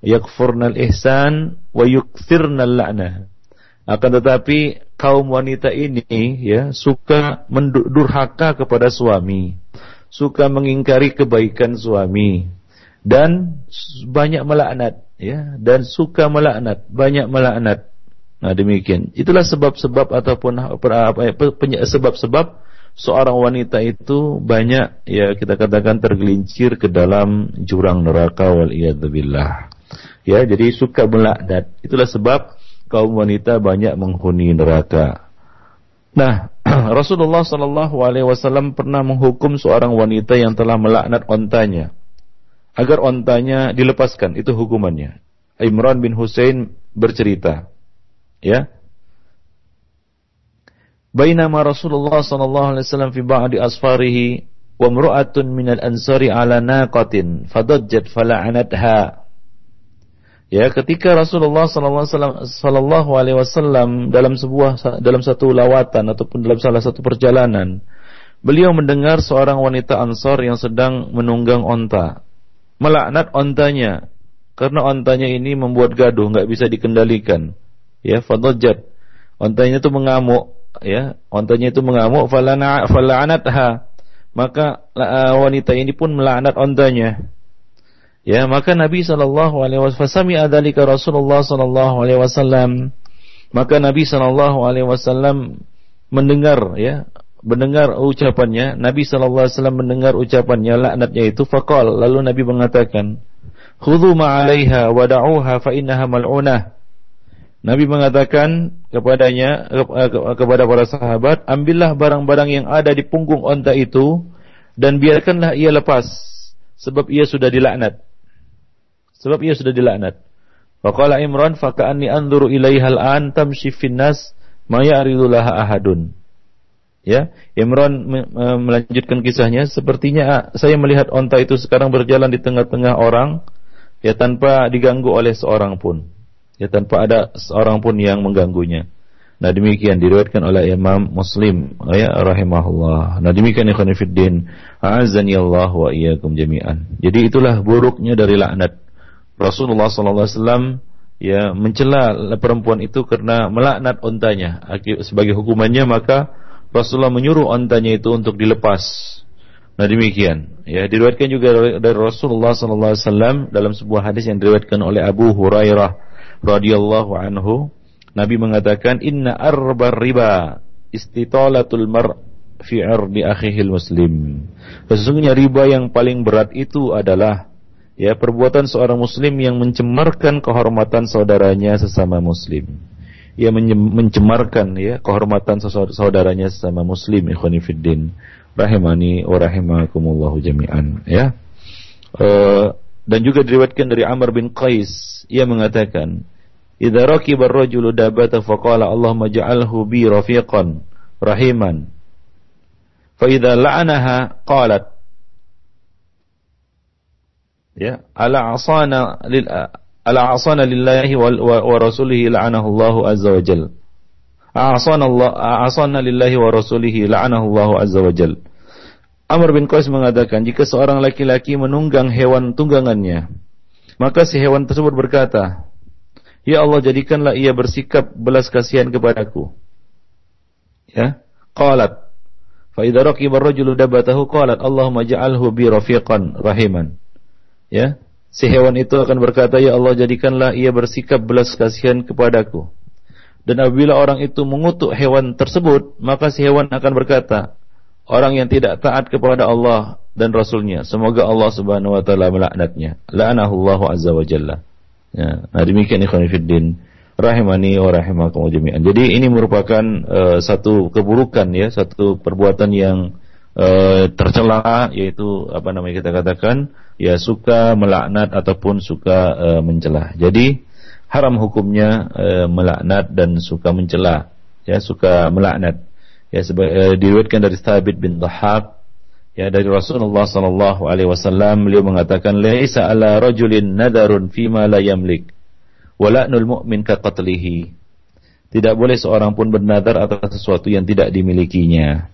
Yakfurnal ihsan wa yukthirnal la'nah. Akan tetapi kaum wanita ini ya suka mendurhaka kepada suami, suka mengingkari kebaikan suami dan banyak melaknat ya dan suka melaknat, banyak melaknat. Nah demikian. Itulah sebab-sebab ataupun sebab-sebab seorang wanita itu banyak ya kita katakan tergelincir ke dalam jurang neraka wal billah. Ya, jadi suka melaknat. Itulah sebab kaum wanita banyak menghuni neraka. Nah, [clears throat] Rasulullah Shallallahu Alaihi Wasallam pernah menghukum seorang wanita yang telah melaknat ontanya agar ontanya dilepaskan. Itu hukumannya. Imran bin Hussein bercerita, ya. Bainama Rasulullah sallallahu alaihi wasallam fi ba'di asfarihi wa imra'atun minal ansari ala naqatin fadajjat fala'anatha Ya, ketika Rasulullah Sallallahu Alaihi Wasallam dalam sebuah dalam satu lawatan ataupun dalam salah satu perjalanan, beliau mendengar seorang wanita Ansor yang sedang menunggang onta, melaknat ontanya karena ontanya ini membuat gaduh, nggak bisa dikendalikan. Ya, fadajat. Ontanya itu mengamuk, ya, ontanya itu mengamuk, falana fala'anatha. Maka uh, wanita ini pun melaknat ontanya. Ya, maka Nabi sallallahu alaihi wasallam adalika Rasulullah sallallahu alaihi wasallam. Maka Nabi sallallahu alaihi wasallam mendengar ya, mendengar ucapannya, Nabi sallallahu alaihi wasallam mendengar ucapannya laknatnya itu faqal lalu Nabi mengatakan, "Khudhu ma 'alaiha wa da'uha fa innaha mal'unah." Nabi mengatakan kepadanya kepada para sahabat, ambillah barang-barang yang ada di punggung onta itu dan biarkanlah ia lepas sebab ia sudah dilaknat. Sebab ia sudah dilaknat. Faqala Imran faka'anni anzuru ilaiha al-an tamshi fin nas ma ya'ridu laha ahadun. Ya, Imran melanjutkan kisahnya sepertinya ah, saya melihat onta itu sekarang berjalan di tengah-tengah orang ya tanpa diganggu oleh seorang pun. Ya tanpa ada seorang pun yang mengganggunya. Nah demikian diriwayatkan oleh Imam Muslim ya rahimahullah. Nah demikian ikhwan fillah, azani Allah wa iyyakum jami'an. Jadi itulah buruknya dari laknat. Rasulullah wasallam ya mencela perempuan itu karena melaknat ontanya. Sebagai hukumannya maka Rasulullah menyuruh ontanya itu untuk dilepas. Nah demikian. Ya diriwayatkan juga dari Rasulullah wasallam dalam sebuah hadis yang diriwayatkan oleh Abu Hurairah radhiyallahu anhu Nabi mengatakan inna arbar riba istitalatul mar fi ardi akhihil muslim. Sesungguhnya riba yang paling berat itu adalah ya perbuatan seorang muslim yang mencemarkan kehormatan saudaranya sesama muslim. Ia mencemarkan ya kehormatan saudaranya sesama muslim ikhwani fiddin rahimani wa rahimakumullahu jami'an ya. Uh, dan juga diriwayatkan dari Amr bin Qais ia mengatakan Idza rakiba ar-rajulu dabata faqala Allahumma ja'alhu bi rafiqan rahiman. Fa idza la'anaha qalat ya ala asana lil ala asana lillahi wa, wa, wa rasulihi la'anahu Allah azza wa jalla. Asana Allah asana lillahi wa rasulihi la'anahu Allah azza wa jalla. Amr bin Qais mengatakan jika seorang laki-laki menunggang hewan tunggangannya maka si hewan tersebut berkata Ya Allah jadikanlah ia bersikap belas kasihan kepadaku. Ya. Qalat. Fa idza raqiba ar-rajulu dabatahu qalat Allahumma ja'alhu bi rafiqan rahiman. Ya. Si hewan itu akan berkata, "Ya Allah, jadikanlah ia bersikap belas kasihan kepadaku." Dan apabila orang itu mengutuk hewan tersebut, maka si hewan akan berkata, orang yang tidak taat kepada Allah dan Rasulnya, semoga Allah Subhanahu wa taala melaknatnya. La'anahu Allah azza wa jalla. Ya, nah demikian ikhwan fiddin rahimani wa rahimakum jami'an. Jadi ini merupakan uh, satu keburukan ya, satu perbuatan yang uh, tercela yaitu apa namanya kita katakan ya suka melaknat ataupun suka uh, mencela. Jadi haram hukumnya uh, melaknat dan suka mencela ya, suka melaknat. Ya uh, diriwayatkan dari Thabit bin Dhahab Ya dari Rasulullah sallallahu alaihi wasallam beliau mengatakan laisa ala rajulin nadarun fima la yamlik wala'nul mu'min ka qatlihi. Tidak boleh seorang pun bernadar atas sesuatu yang tidak dimilikinya.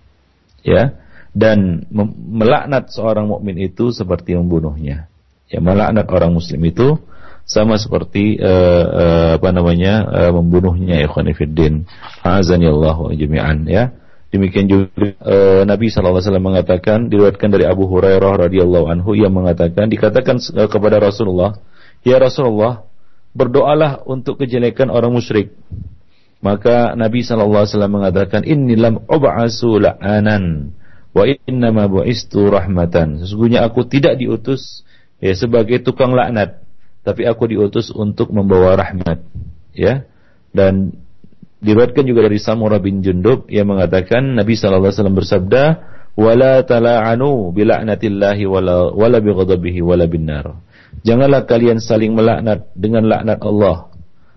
Ya. Dan melaknat seorang mukmin itu seperti membunuhnya. Ya, melaknat orang muslim itu sama seperti uh, uh, apa namanya uh, membunuhnya ikhwan fillah. Azani Allah jami'an ya. Demikian juga e, Nabi SAW mengatakan diriwayatkan dari Abu Hurairah radhiyallahu anhu yang mengatakan dikatakan e, kepada Rasulullah, "Ya Rasulullah, berdoalah untuk kejelekan orang musyrik." Maka Nabi SAW mengatakan, "Inni lam ub'asu la'anan wa inna ma bu'istu rahmatan." Sesungguhnya aku tidak diutus ya sebagai tukang laknat, tapi aku diutus untuk membawa rahmat. Ya. Dan Diriwayatkan juga dari Samurah bin Jundub yang mengatakan Nabi sallallahu alaihi wasallam bersabda, "Wala tala'anu bila'natillahi wala wala bighadabihi wala binnar." Janganlah kalian saling melaknat dengan laknat Allah,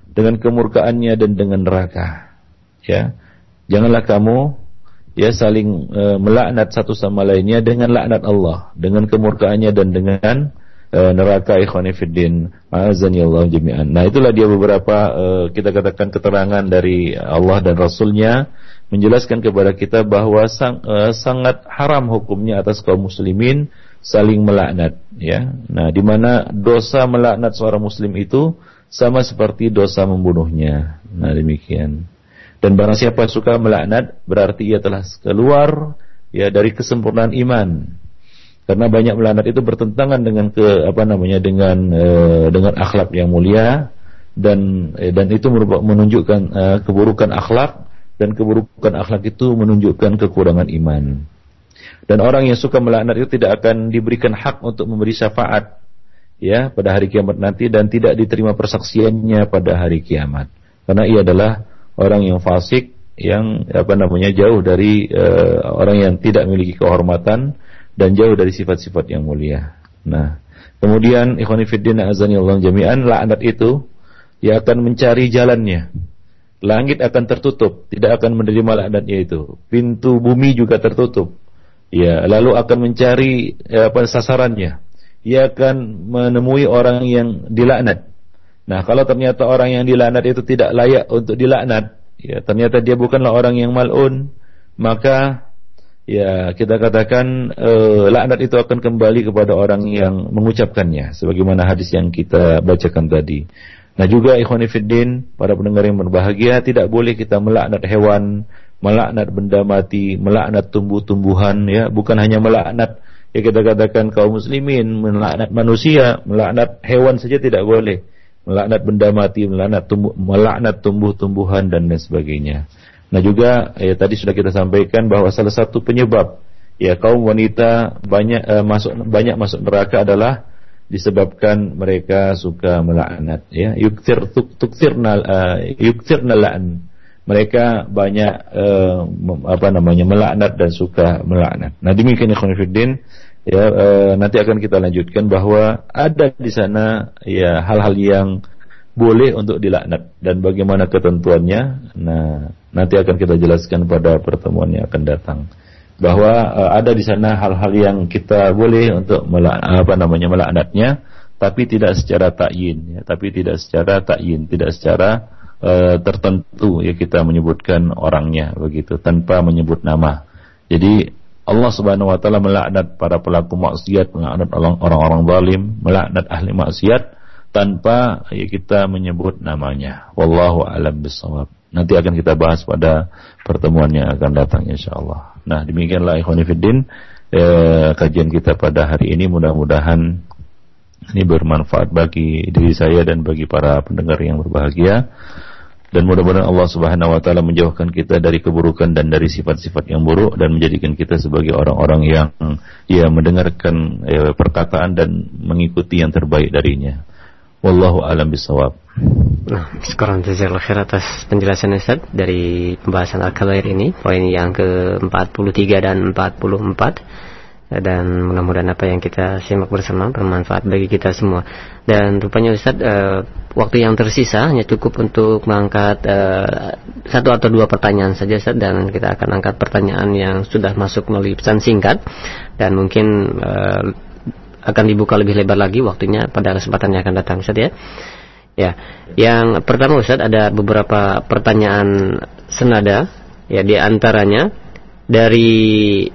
dengan kemurkaannya dan dengan neraka. Ya. Janganlah kamu ya saling e, melaknat satu sama lainnya dengan laknat Allah, dengan kemurkaannya dan dengan uh, neraka ikhwani fiddin azani Allah jami'an. Nah, itulah dia beberapa uh, kita katakan keterangan dari Allah dan Rasulnya menjelaskan kepada kita bahwa sang, uh, sangat haram hukumnya atas kaum muslimin saling melaknat ya. Nah, di mana dosa melaknat seorang muslim itu sama seperti dosa membunuhnya. Nah, demikian. Dan barang siapa suka melaknat berarti ia telah keluar ya dari kesempurnaan iman karena banyak melaknat itu bertentangan dengan ke apa namanya dengan e, dengan akhlak yang mulia dan e, dan itu menunjukkan e, keburukan akhlak dan keburukan akhlak itu menunjukkan kekurangan iman. Dan orang yang suka melaknat itu tidak akan diberikan hak untuk memberi syafaat ya pada hari kiamat nanti dan tidak diterima persaksiannya pada hari kiamat. Karena ia adalah orang yang fasik yang apa namanya jauh dari uh, orang yang tidak memiliki kehormatan dan jauh dari sifat-sifat yang mulia. Nah, kemudian ikhwan fillah azani Allah jami'an laknat itu ia akan mencari jalannya. Langit akan tertutup, tidak akan menerima laknatnya itu. Pintu bumi juga tertutup. Ya, lalu akan mencari ya, apa sasarannya. Ia akan menemui orang yang dilaknat. Nah, kalau ternyata orang yang dilaknat itu tidak layak untuk dilaknat, ya ternyata dia bukanlah orang yang mal'un, maka ya kita katakan uh, laknat itu akan kembali kepada orang yang mengucapkannya sebagaimana hadis yang kita bacakan tadi. Nah juga ikhwan fiddin, para pendengar yang berbahagia, tidak boleh kita melaknat hewan, melaknat benda mati, melaknat tumbuh-tumbuhan ya, bukan hanya melaknat ya kita katakan kaum muslimin, melaknat manusia, melaknat hewan saja tidak boleh. Melaknat benda mati, melaknat tumbuh, melaknat tumbuh-tumbuhan dan lain sebagainya. Nah juga ya tadi sudah kita sampaikan bahwa salah satu penyebab ya kaum wanita banyak uh, masuk banyak masuk neraka adalah disebabkan mereka suka melaknat ya yuktir tuk, tuktirna uh, yuktirna la'an mereka banyak uh, apa namanya melaknat dan suka melaknat. Nah demikian ikhwan fillah ya uh, nanti akan kita lanjutkan bahwa ada di sana ya hal-hal yang boleh untuk dilaknat dan bagaimana ketentuannya. Nah, nanti akan kita jelaskan pada pertemuan yang akan datang. Bahwa uh, ada di sana hal-hal yang kita boleh untuk melak, apa namanya melaknatnya, tapi tidak secara takyin, ya, tapi tidak secara takyin, tidak secara uh, tertentu ya kita menyebutkan orangnya begitu tanpa menyebut nama. Jadi Allah Subhanahu wa taala melaknat para pelaku maksiat, melaknat orang-orang zalim, melaknat ahli maksiat tanpa ya kita menyebut namanya. Wallahu alam bisawab. Nanti akan kita bahas pada pertemuan yang akan datang insyaallah. Nah, demikianlah ikhwan fillah eh, kajian kita pada hari ini mudah-mudahan ini bermanfaat bagi diri saya dan bagi para pendengar yang berbahagia dan mudah-mudahan Allah Subhanahu wa taala menjauhkan kita dari keburukan dan dari sifat-sifat yang buruk dan menjadikan kita sebagai orang-orang yang ya mendengarkan ya, perkataan dan mengikuti yang terbaik darinya. Wallahu alam bisawab. Nah, sekarang jazakallahu khair atas penjelasan Ustaz dari pembahasan Al-Kabair ini, poin yang ke-43 dan 44 dan mudah-mudahan apa yang kita simak bersama bermanfaat bagi kita semua. Dan rupanya Ustaz uh, waktu yang tersisa hanya cukup untuk mengangkat uh, satu atau dua pertanyaan saja dan kita akan angkat pertanyaan yang sudah masuk melalui pesan singkat dan mungkin uh, akan dibuka lebih lebar lagi waktunya pada kesempatan yang akan datang Ustaz ya. Ya. Yang pertama Ustaz ada beberapa pertanyaan senada ya di antaranya dari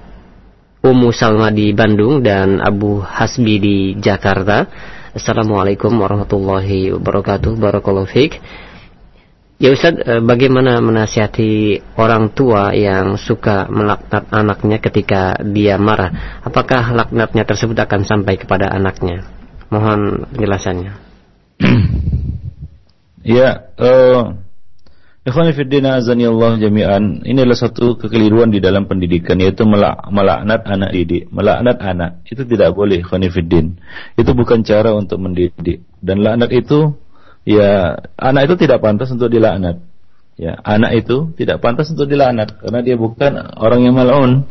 Ummu Salma di Bandung dan Abu Hasbi di Jakarta. Assalamualaikum warahmatullahi wabarakatuh. Barakallahu fiik. Ya Ustaz, eh, bagaimana menasihati orang tua yang suka melaknat anaknya ketika dia marah? Apakah laknatnya tersebut akan sampai kepada anaknya? Mohon penjelasannya. [clears throat] ya, uh, Ikhwan Fiddina Allah jami'an Ini adalah satu kekeliruan di dalam pendidikan Yaitu melak melaknat anak didik Melaknat anak Itu tidak boleh Ikhwan Fiddin Itu bukan cara untuk mendidik Dan laknat itu ya anak itu tidak pantas untuk dilaknat. Ya, anak itu tidak pantas untuk dilaknat karena dia bukan orang yang mal'un.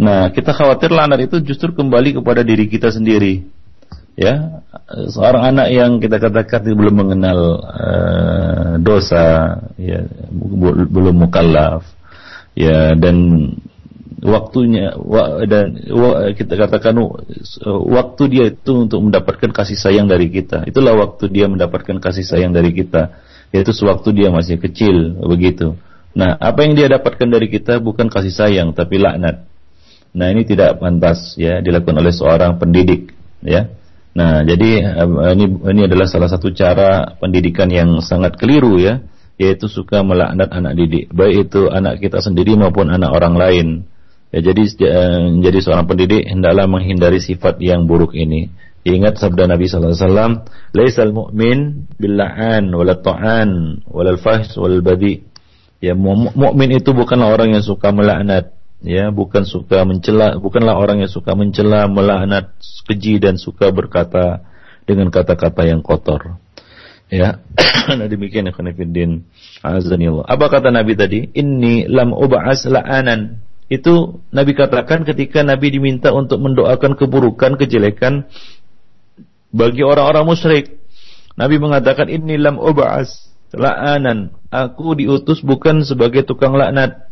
Nah, kita khawatir laknat itu justru kembali kepada diri kita sendiri. Ya, seorang anak yang kita katakan belum mengenal uh, dosa, ya, belum mukallaf, ya dan waktunya dan kita katakan waktu dia itu untuk mendapatkan kasih sayang dari kita. Itulah waktu dia mendapatkan kasih sayang dari kita, yaitu sewaktu dia masih kecil begitu. Nah, apa yang dia dapatkan dari kita bukan kasih sayang tapi laknat. Nah, ini tidak pantas ya dilakukan oleh seorang pendidik ya. Nah, jadi ini ini adalah salah satu cara pendidikan yang sangat keliru ya, yaitu suka melaknat anak didik, baik itu anak kita sendiri maupun anak orang lain. Ya, jadi menjadi seorang pendidik hendaklah menghindari sifat yang buruk ini. Ingat sabda Nabi sallallahu alaihi wasallam, "Laisal mu'min billa'an wal ta'an wal fahs wal badi." Ya, mukmin itu bukanlah orang yang suka melaknat, ya, bukan suka mencela, bukanlah orang yang suka mencela, melaknat, keji dan suka berkata dengan kata-kata yang kotor. Ya, [clears throat] nah demikian khonifuddin azanillah. Apa kata Nabi tadi? Inni lam ub'as la'anan itu Nabi katakan ketika Nabi diminta untuk mendoakan keburukan, kejelekan bagi orang-orang musyrik. Nabi mengatakan ini lam ub'as la'anan. Aku diutus bukan sebagai tukang laknat,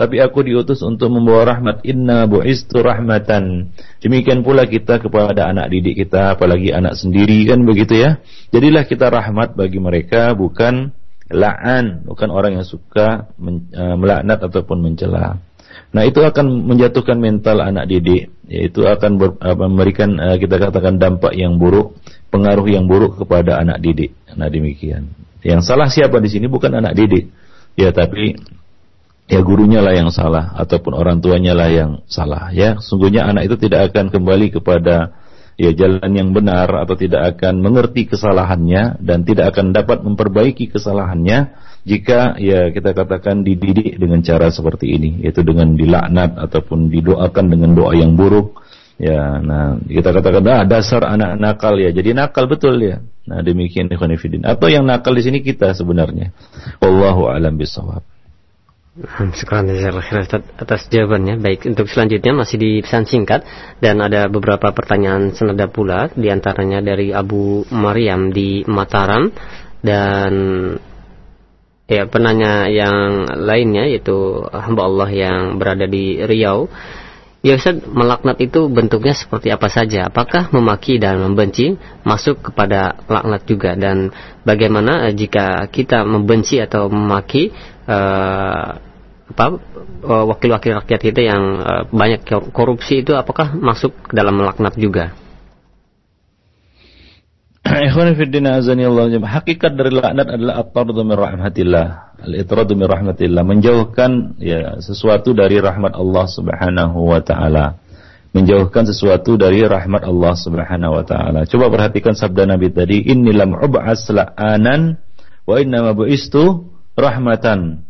tapi aku diutus untuk membawa rahmat. Inna bu'istu rahmatan. Demikian pula kita kepada anak didik kita, apalagi anak sendiri kan begitu ya. Jadilah kita rahmat bagi mereka bukan la'an, bukan orang yang suka men, uh, melaknat ataupun mencela. Nah, itu akan menjatuhkan mental anak didik, yaitu akan ber, uh, memberikan uh, kita katakan dampak yang buruk, pengaruh yang buruk kepada anak didik. Nah, demikian. Yang salah siapa di sini bukan anak didik. Ya, tapi ya gurunya lah yang salah ataupun orang tuanya lah yang salah. Ya sungguhnya anak itu tidak akan kembali kepada ya jalan yang benar atau tidak akan mengerti kesalahannya dan tidak akan dapat memperbaiki kesalahannya jika ya kita katakan dididik dengan cara seperti ini yaitu dengan dilaknat ataupun didoakan dengan doa yang buruk. Ya nah kita katakan ah dasar anak nakal ya. Jadi nakal betul ya. Nah demikian ikhwan atau yang nakal di sini? Kita sebenarnya. Wallahu alam bisawab Sekarang atas jawabannya. Baik, untuk selanjutnya masih di pesan singkat dan ada beberapa pertanyaan senada pula di antaranya dari Abu Maryam di Mataram dan ya penanya yang lainnya yaitu hamba Allah yang berada di Riau. Ya Ustaz, melaknat itu bentuknya seperti apa saja? Apakah memaki dan membenci masuk kepada laknat juga? Dan bagaimana jika kita membenci atau memaki uh, apa eh, wakil-wakil rakyat kita yang uh, banyak korupsi itu apakah masuk ke dalam melaknat juga? [clears throat] Hakikat dari laknat adalah at-tardu min rahmatillah, al-itradu min rahmatillah, menjauhkan ya sesuatu dari rahmat Allah Subhanahu wa taala. Menjauhkan sesuatu dari rahmat Allah Subhanahu wa taala. Coba perhatikan sabda Nabi tadi, "Inni lam ub'as la'anan wa inna ma bu'istu rahmatan."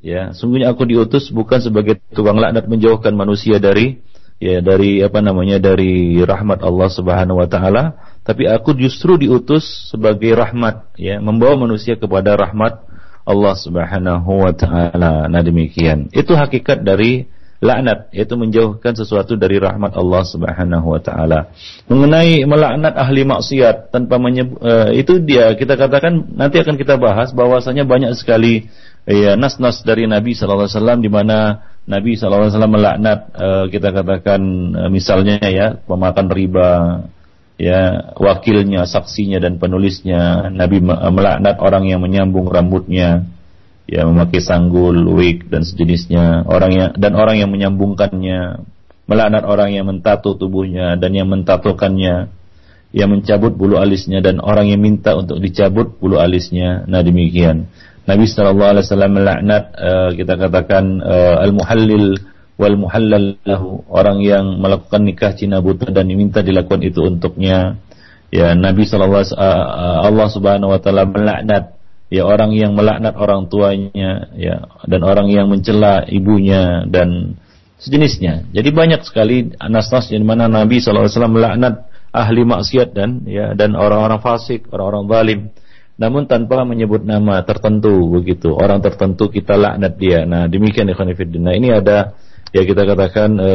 Ya, sungguhnya aku diutus bukan sebagai tukang laknat menjauhkan manusia dari ya dari apa namanya dari rahmat Allah Subhanahu wa taala, tapi aku justru diutus sebagai rahmat ya, membawa manusia kepada rahmat Allah Subhanahu wa taala. Nah, demikian. Itu hakikat dari laknat yaitu menjauhkan sesuatu dari rahmat Allah Subhanahu wa taala. Mengenai melaknat ahli maksiat tanpa menyebut uh, itu dia kita katakan nanti akan kita bahas bahwasanya banyak sekali ya nas-nas dari Nabi sallallahu alaihi wasallam di mana Nabi sallallahu alaihi wasallam melaknat uh, kita katakan uh, misalnya ya pemakan riba ya wakilnya, saksinya dan penulisnya. Nabi melaknat orang yang menyambung rambutnya, ya memakai sanggul, wig dan sejenisnya. Orang yang dan orang yang menyambungkannya, melaknat orang yang mentato tubuhnya dan yang mentatokannya, yang mencabut bulu alisnya dan orang yang minta untuk dicabut bulu alisnya. Nah demikian. Nabi sallallahu alaihi wasallam melaknat uh, kita katakan uh, al-muhallil wal muhallal lahu orang yang melakukan nikah cina buta dan diminta dilakukan itu untuknya ya Nabi sallallahu uh, Allah Subhanahu wa taala melaknat ya orang yang melaknat orang tuanya ya dan orang yang mencela ibunya dan sejenisnya. Jadi banyak sekali nas-nas di mana Nabi wasallam melaknat ahli maksiat dan ya dan orang-orang fasik, orang-orang zalim. Namun tanpa menyebut nama tertentu begitu. Orang tertentu kita laknat dia. Nah demikian fillah. Nah ini ada ya kita katakan e,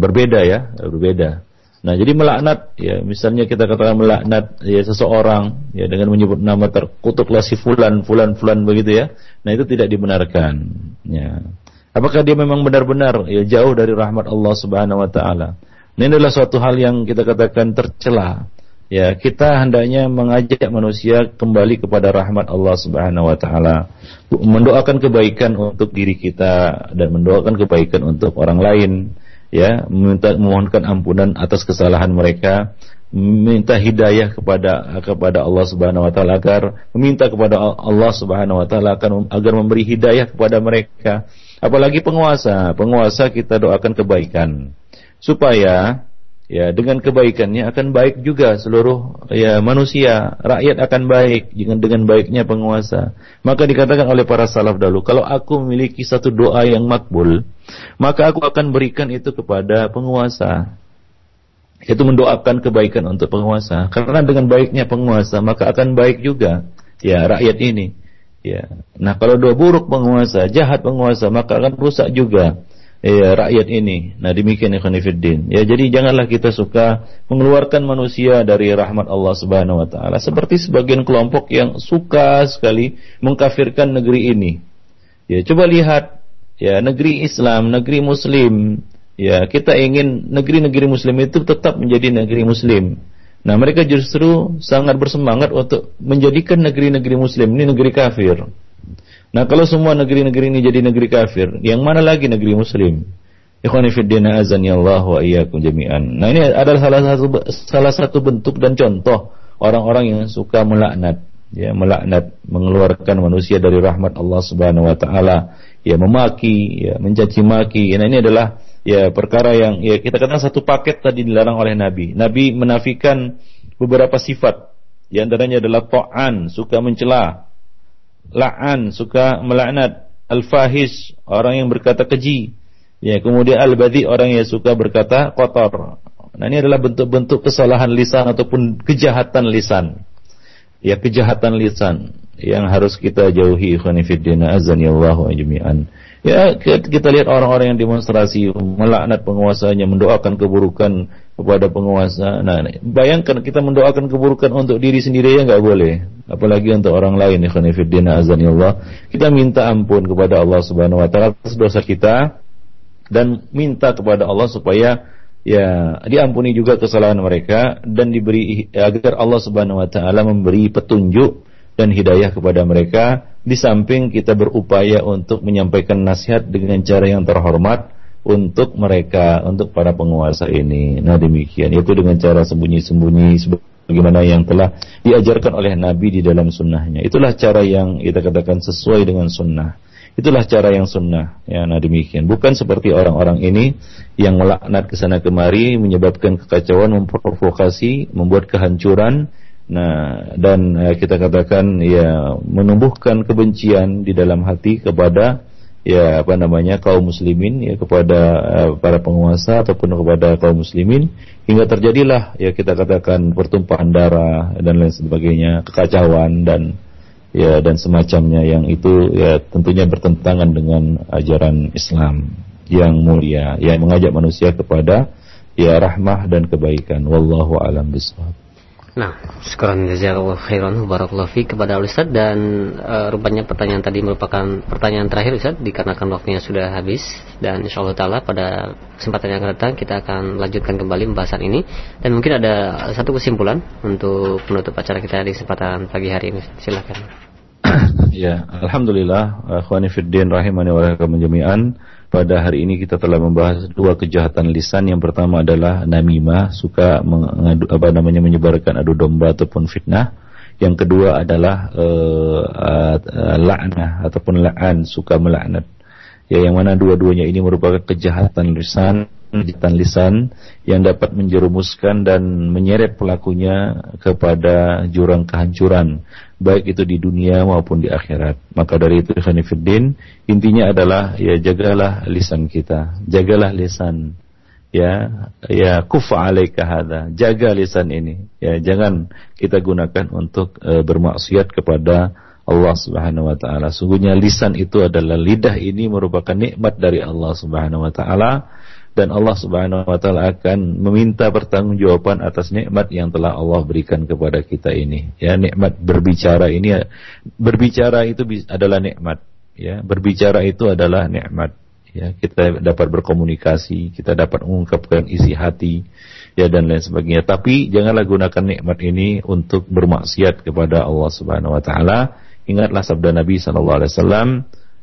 berbeda ya berbeda nah jadi melaknat ya misalnya kita katakan melaknat ya seseorang ya dengan menyebut nama terkutuklah si fulan fulan fulan begitu ya. Nah itu tidak dibenarkan ya. Apakah dia memang benar-benar ya jauh dari rahmat Allah Subhanahu wa taala? Ini adalah suatu hal yang kita katakan tercela ya. Kita hendaknya mengajak manusia kembali kepada rahmat Allah Subhanahu wa taala. Mendoakan kebaikan untuk diri kita dan mendoakan kebaikan untuk orang lain ya meminta memohonkan ampunan atas kesalahan mereka meminta hidayah kepada kepada Allah Subhanahu wa taala agar meminta kepada Allah Subhanahu wa taala akan agar memberi hidayah kepada mereka. Apalagi penguasa penguasa kita doakan kebaikan. Supaya ya dengan kebaikannya akan baik juga seluruh ya manusia. Rakyat akan baik dengan dengan baiknya penguasa. Maka dikatakan oleh para salaf dahulu kalau aku memiliki satu doa yang makbul maka aku akan berikan itu kepada penguasa. Itu mendoakan kebaikan untuk penguasa. Karena dengan baiknya penguasa maka akan baik juga ya rakyat ini. Ya. Nah kalau doa buruk penguasa jahat penguasa maka akan rusak juga ya, rakyat ini. Nah demikian ikhwan Ya jadi janganlah kita suka mengeluarkan manusia dari rahmat Allah Subhanahu Wa Taala. Seperti sebagian kelompok yang suka sekali mengkafirkan negeri ini. Ya coba lihat ya negeri Islam, negeri Muslim. Ya kita ingin negeri-negeri Muslim itu tetap menjadi negeri Muslim. Nah mereka justru sangat bersemangat untuk menjadikan negeri-negeri Muslim ini negeri kafir. Nah, kalau semua negeri-negeri ini jadi negeri kafir, yang mana lagi negeri muslim? Ikhwani fiddina azani Allah wa iyyakum jami'an. Nah, ini adalah salah satu salah satu bentuk dan contoh orang-orang yang suka melaknat, ya, melaknat, mengeluarkan manusia dari rahmat Allah Subhanahu wa taala, ya memaki, ya mencaci maki. Nah, ini adalah ya perkara yang ya kita katakan satu paket tadi dilarang oleh Nabi. Nabi menafikan beberapa sifat. Di antaranya adalah ta'an, suka mencela, la'an suka melaknat, al-fahish orang yang berkata keji, ya kemudian al-badhi orang yang suka berkata kotor. Nah ini adalah bentuk-bentuk kesalahan lisan ataupun kejahatan lisan. Ya kejahatan lisan yang harus kita jauhi khonifiddina azan ya. Ya kita lihat orang-orang yang demonstrasi melaknat penguasanya, mendoakan keburukan kepada penguasa. Nah, bayangkan kita mendoakan keburukan untuk diri sendiri ya nggak boleh, apalagi untuk orang lain. Ikhwanifiddina azanillah. Kita minta ampun kepada Allah Subhanahu wa taala atas dosa kita dan minta kepada Allah supaya ya diampuni juga kesalahan mereka dan diberi agar Allah Subhanahu wa taala memberi petunjuk dan hidayah kepada mereka. Di samping kita berupaya untuk menyampaikan nasihat dengan cara yang terhormat untuk mereka untuk para penguasa ini. Nah demikian. Yaitu dengan cara sembunyi-sembunyi sebagaimana yang telah diajarkan oleh Nabi di dalam sunnahnya. Itulah cara yang kita katakan sesuai dengan sunnah. Itulah cara yang sunnah. Ya nah demikian. Bukan seperti orang-orang ini yang melaknat ke sana kemari menyebabkan kekacauan memprovokasi membuat kehancuran Nah, dan uh, kita katakan ya menumbuhkan kebencian di dalam hati kepada ya apa namanya kaum muslimin ya kepada uh, para penguasa ataupun kepada kaum muslimin hingga terjadilah ya kita katakan pertumpahan darah dan lain sebagainya, kekacauan dan ya dan semacamnya yang itu ya tentunya bertentangan dengan ajaran Islam yang mulia yang mengajak manusia kepada ya rahmah dan kebaikan. Wallahu alam bisawab Nah, sekarang jazakallahu khairan barakallahu fi kepada Ustaz dan uh, rupanya pertanyaan tadi merupakan pertanyaan terakhir Ustaz dikarenakan waktunya sudah habis dan insyaallah taala pada kesempatan yang akan datang kita akan lanjutkan kembali pembahasan ini dan mungkin ada satu kesimpulan untuk penutup acara kita di kesempatan pagi hari ini. Silakan. [coughs] ya, alhamdulillah akhwani fiddin rahimani wa jami'an. Pada hari ini kita telah membahas dua kejahatan lisan. Yang pertama adalah namimah, suka mengadu, apa namanya menyebarkan adu domba ataupun fitnah. Yang kedua adalah uh, uh, la'nah ataupun la'an, suka melaknat. Ya, yang mana dua-duanya ini merupakan kejahatan lisan kejahatan lisan yang dapat menjerumuskan dan menyeret pelakunya kepada jurang kehancuran baik itu di dunia maupun di akhirat. Maka dari itu Khanifuddin intinya adalah ya jagalah lisan kita, jagalah lisan. Ya, ya kufa alaika hadza. Jaga lisan ini. Ya, jangan kita gunakan untuk e, bermaksiat kepada Allah Subhanahu wa taala. Sungguhnya lisan itu adalah lidah ini merupakan nikmat dari Allah Subhanahu wa taala dan Allah Subhanahu wa taala akan meminta pertanggungjawaban atas nikmat yang telah Allah berikan kepada kita ini. Ya, nikmat berbicara ini berbicara itu adalah nikmat, ya. Berbicara itu adalah nikmat. Ya, kita dapat berkomunikasi, kita dapat mengungkapkan isi hati, ya dan lain sebagainya. Tapi janganlah gunakan nikmat ini untuk bermaksiat kepada Allah Subhanahu wa taala. Ingatlah sabda Nabi sallallahu alaihi wasallam,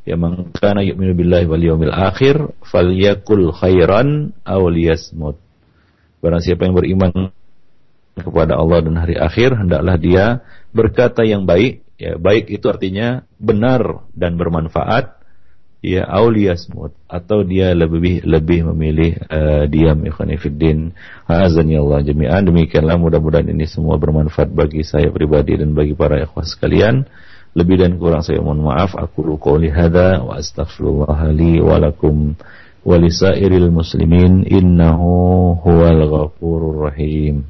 ya man kana yu'minu billahi wal yawmil akhir falyakul khairan aw liyasmut. Barang siapa yang beriman kepada Allah dan hari akhir hendaklah dia berkata yang baik. Ya baik itu artinya benar dan bermanfaat. Ya auliyasmut atau dia lebih lebih memilih uh, diam ikhwan fillah. Azan ya Allah jami'an. Demikianlah mudah-mudahan ini semua bermanfaat bagi saya pribadi dan bagi para ikhwah sekalian lebih dan kurang saya mohon maaf. Aku qouli hadza wa astaghfirullah li wa lakum wa lisairil muslimin innahu huwal ghafurur rahim.